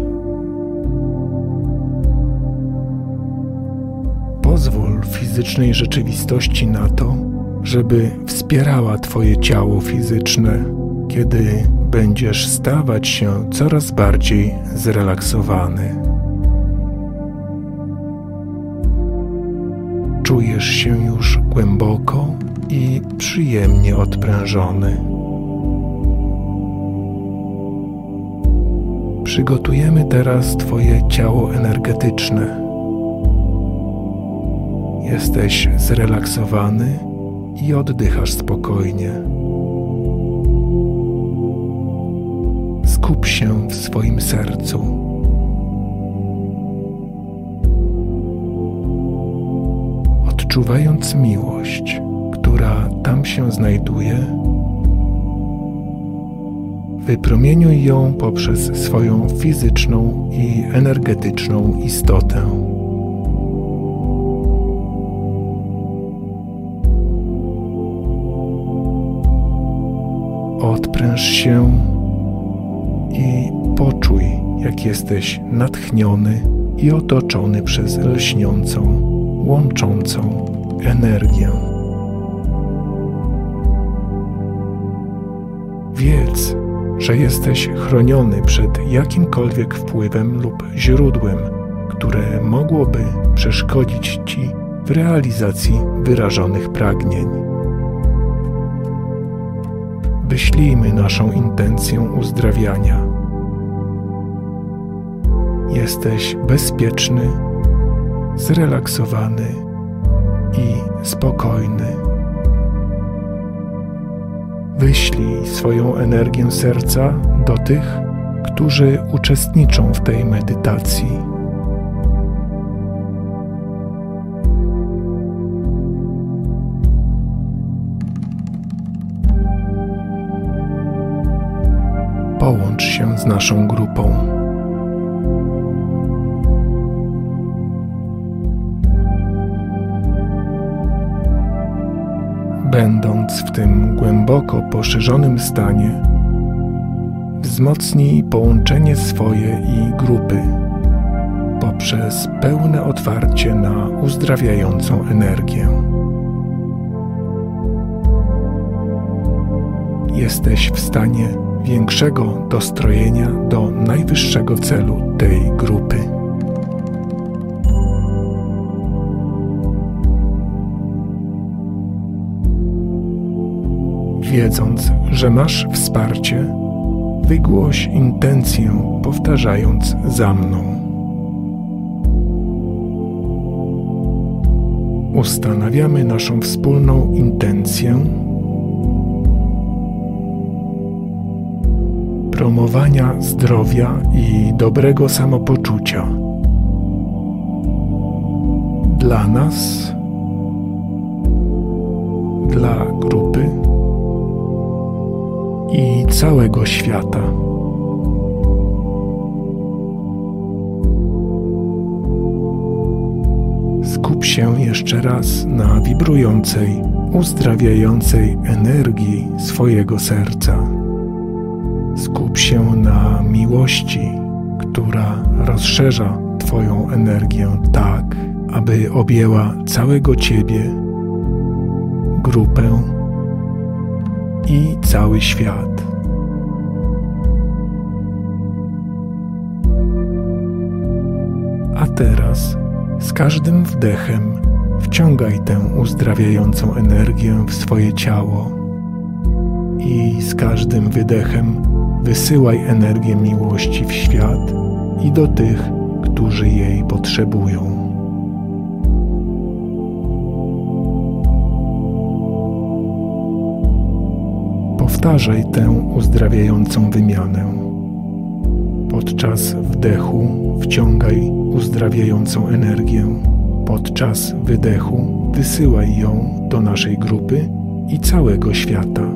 Pozwól fizycznej rzeczywistości na to, żeby wspierała Twoje ciało fizyczne, kiedy będziesz stawać się coraz bardziej zrelaksowany. Czujesz się już głęboko i przyjemnie odprężony. Przygotujemy teraz Twoje ciało energetyczne. Jesteś zrelaksowany i oddychasz spokojnie. Skup się w swoim sercu. Odczuwając miłość, która tam się znajduje, wypromieniuj ją poprzez swoją fizyczną i energetyczną istotę. Odpręż się poczuj, jak jesteś natchniony i otoczony przez lśniącą, łączącą energię. Wiedz, że jesteś chroniony przed jakimkolwiek wpływem lub źródłem, które mogłoby przeszkodzić ci w realizacji wyrażonych pragnień. Wyślijmy naszą intencję uzdrawiania. Jesteś bezpieczny, zrelaksowany i spokojny. Wyślij swoją energię serca do tych, którzy uczestniczą w tej medytacji. Połącz się z naszą grupą. Będąc w tym głęboko poszerzonym stanie, wzmocnij połączenie swoje i grupy poprzez pełne otwarcie na uzdrawiającą energię. Jesteś w stanie większego dostrojenia do najwyższego celu tej grupy. Wiedząc, że masz wsparcie, wygłoś intencję, powtarzając za mną. Ustanawiamy naszą wspólną intencję promowania zdrowia i dobrego samopoczucia dla nas, dla grupy i całego świata. Skup się jeszcze raz na wibrującej, uzdrawiającej energii swojego serca. Skup się na miłości, która rozszerza Twoją energię tak, aby objęła całego Ciebie, grupę i cały świat. A teraz z każdym wdechem wciągaj tę uzdrawiającą energię w swoje ciało i z każdym wydechem wysyłaj energię miłości w świat i do tych, którzy jej potrzebują. Powtarzaj tę uzdrawiającą wymianę. Podczas wdechu wciągaj uzdrawiającą energię, podczas wydechu wysyłaj ją do naszej grupy i całego świata.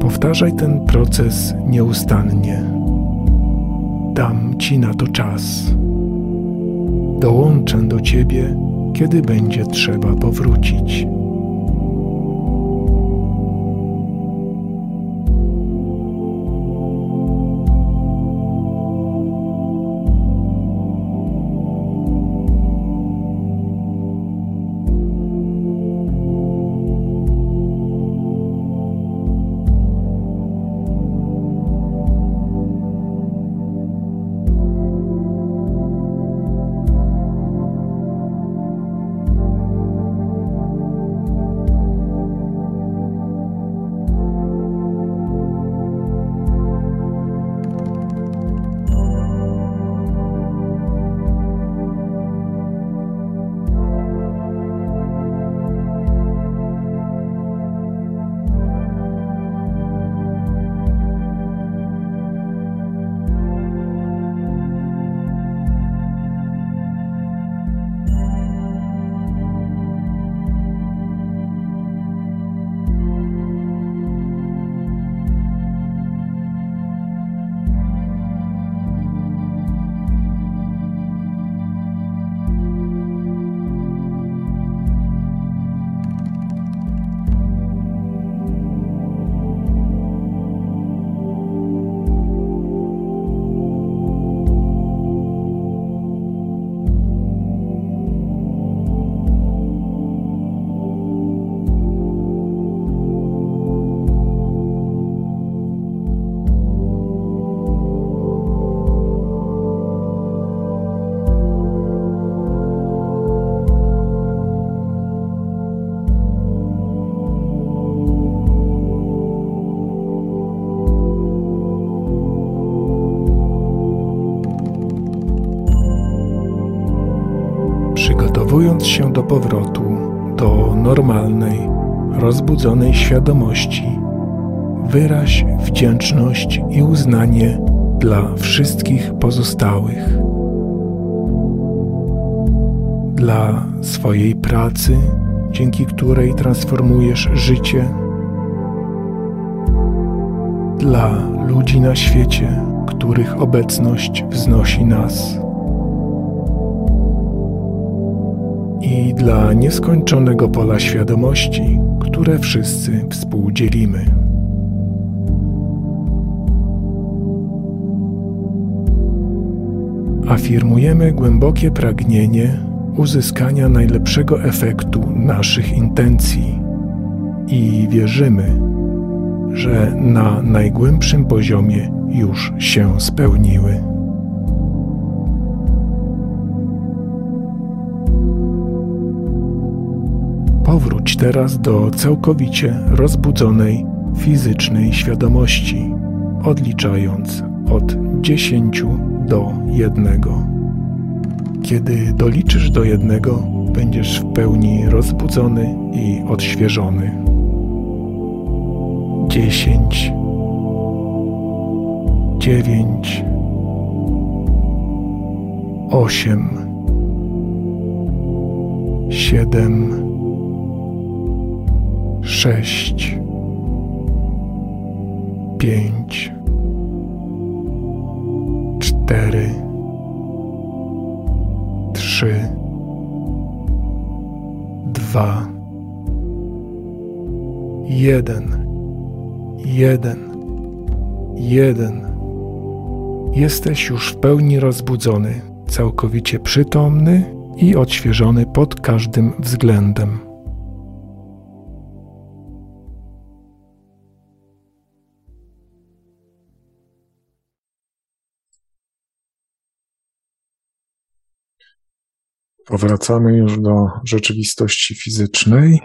Powtarzaj ten proces nieustannie. Dam Ci na to czas. Dołączę do Ciebie, kiedy będzie trzeba powrócić. Do powrotu do normalnej, rozbudzonej świadomości, wyraź wdzięczność i uznanie dla wszystkich pozostałych. Dla swojej pracy, dzięki której transformujesz życie, dla ludzi na świecie, których obecność wznosi nas. I dla nieskończonego pola świadomości, które wszyscy współdzielimy. Afirmujemy głębokie pragnienie uzyskania najlepszego efektu naszych intencji i wierzymy, że na najgłębszym poziomie już się spełniły. Powróć teraz do całkowicie rozbudzonej fizycznej świadomości, odliczając od 10 do 1. Kiedy doliczysz do jednego, będziesz w pełni rozbudzony i odświeżony. 10 9 8 7 sześć, pięć, cztery, trzy, dwa, jeden, jeden, jeden. Jesteś już w pełni rozbudzony, całkowicie przytomny i odświeżony pod każdym względem. Powracamy już do rzeczywistości fizycznej.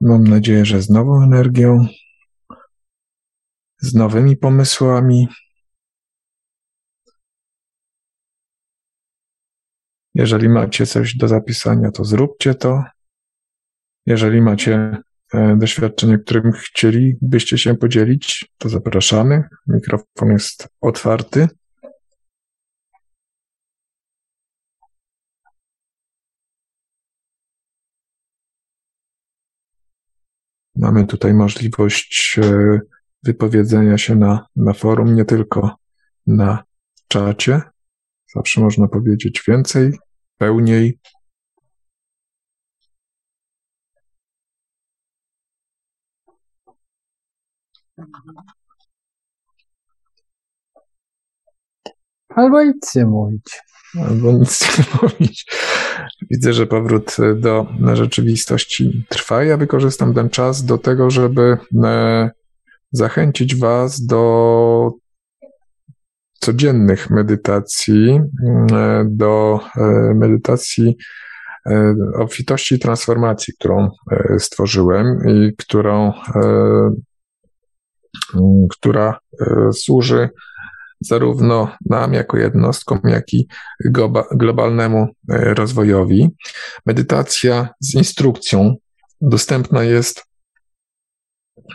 Mam nadzieję, że z nową energią, z nowymi pomysłami. Jeżeli macie coś do zapisania, to zróbcie to. Jeżeli macie e, doświadczenie, którym chcielibyście się podzielić, to zapraszamy. Mikrofon jest otwarty. Mamy tutaj możliwość e, wypowiedzenia się na, na forum, nie tylko na czacie. Zawsze można powiedzieć więcej, pełniej. Albo nic nie mówić. Albo nic nie mówić. Widzę, że powrót do rzeczywistości trwa. Ja wykorzystam ten czas do tego, żeby e, zachęcić Was do codziennych medytacji, e, do e, medytacji obfitości i transformacji, którą stworzyłem i którą, która służy zarówno nam jako jednostkom, jak i globalnemu e, rozwojowi. Medytacja z instrukcją dostępna jest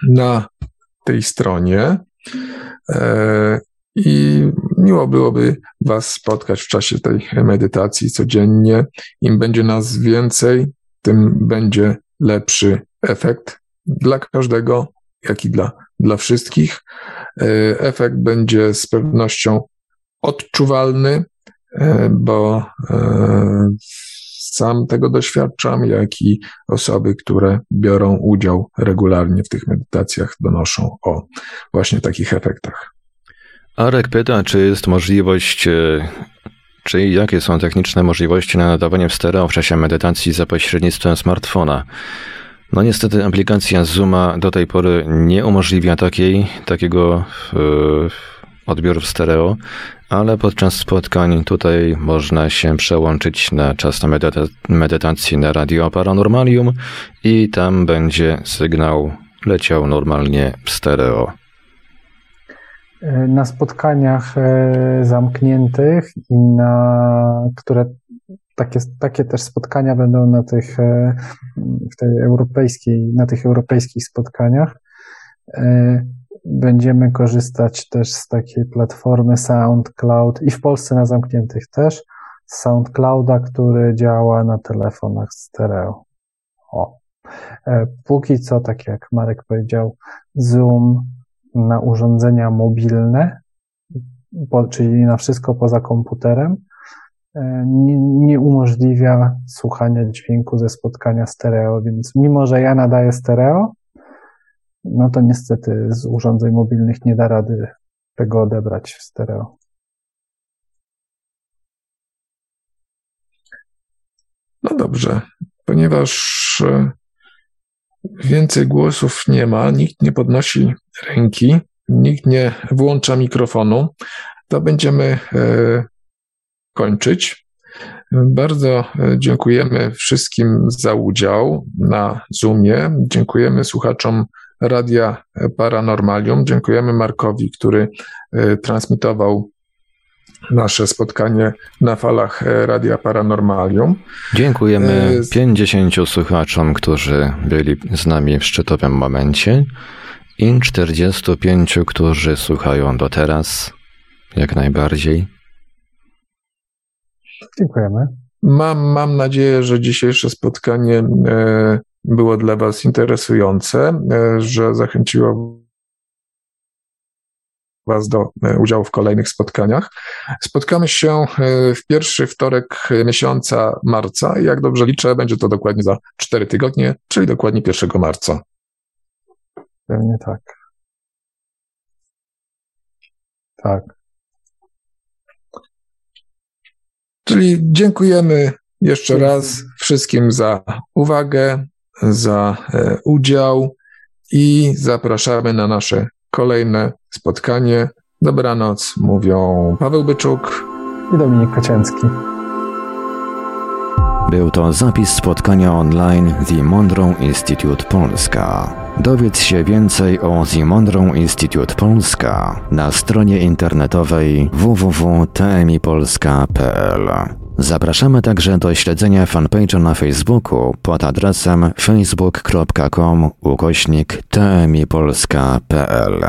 na tej stronie. E, I miło byłoby Was spotkać w czasie tej medytacji codziennie. Im będzie nas więcej, tym będzie lepszy efekt dla każdego, jak i dla, dla wszystkich. E, efekt będzie z pewnością odczuwalny, e, bo e, sam tego doświadczam, jak i osoby, które biorą udział regularnie w tych medytacjach, donoszą o właśnie takich efektach. Arek pyta, czy jest możliwość, czy jakie są techniczne możliwości na nadawanie stereo w czasie medytacji za pośrednictwem smartfona. No niestety aplikacja Zooma do tej pory nie umożliwia takiej, takiego yy, odbioru w stereo, ale podczas spotkań tutaj można się przełączyć na czas na medyta- medytacji na radio Paranormalium i tam będzie sygnał leciał normalnie w stereo. Na spotkaniach e, zamkniętych i na które takie, takie też spotkania będą na tych, e, w tej europejskiej, na tych europejskich spotkaniach. E, będziemy korzystać też z takiej platformy SoundCloud i w Polsce na zamkniętych też z SoundClouda, który działa na telefonach stereo. O. E, póki co, tak jak Marek powiedział, Zoom na urządzenia mobilne, czyli na wszystko poza komputerem, nie, nie, umożliwia słuchania dźwięku ze spotkania stereo, więc mimo, że ja nadaję stereo, no to niestety z urządzeń mobilnych nie da rady tego odebrać w stereo. No dobrze, ponieważ e, więcej głosów nie ma, nikt nie podnosi ręki, nikt nie włącza mikrofonu, to będziemy e, kończyć. Bardzo e, dziękujemy wszystkim za udział na Zoomie. Dziękujemy słuchaczom Radia Paranormalium. Dziękujemy Markowi, który e, transmitował nasze spotkanie na falach e, Radia Paranormalium. Dziękujemy 50 słuchaczom, którzy byli z nami w szczytowym momencie i 45, którzy słuchają do teraz, jak najbardziej. Dziękujemy. Mam, mam nadzieję, że dzisiejsze spotkanie e, było dla Was interesujące, e, że zachęciło Was do e, udziału w kolejnych spotkaniach. Spotkamy się w pierwszy wtorek miesiąca marca. Jak dobrze liczę, będzie to dokładnie za 4 tygodnie, czyli dokładnie 1 marca. Pewnie tak. Tak. Czyli dziękujemy jeszcze raz wszystkim za uwagę, za e, udział i zapraszamy na nasze kolejne spotkanie. Dobranoc, mówią Paweł Byczuk i Dominik Kocięcki. Był to zapis spotkania online The Monroe Institute Polska. Dowiedz się więcej o The Monroe Institute Polska na stronie internetowej www.tmipolska.pl. Zapraszamy także do śledzenia fanpage'a na Facebooku pod adresem facebook.com ukośnik tmipolska.pl.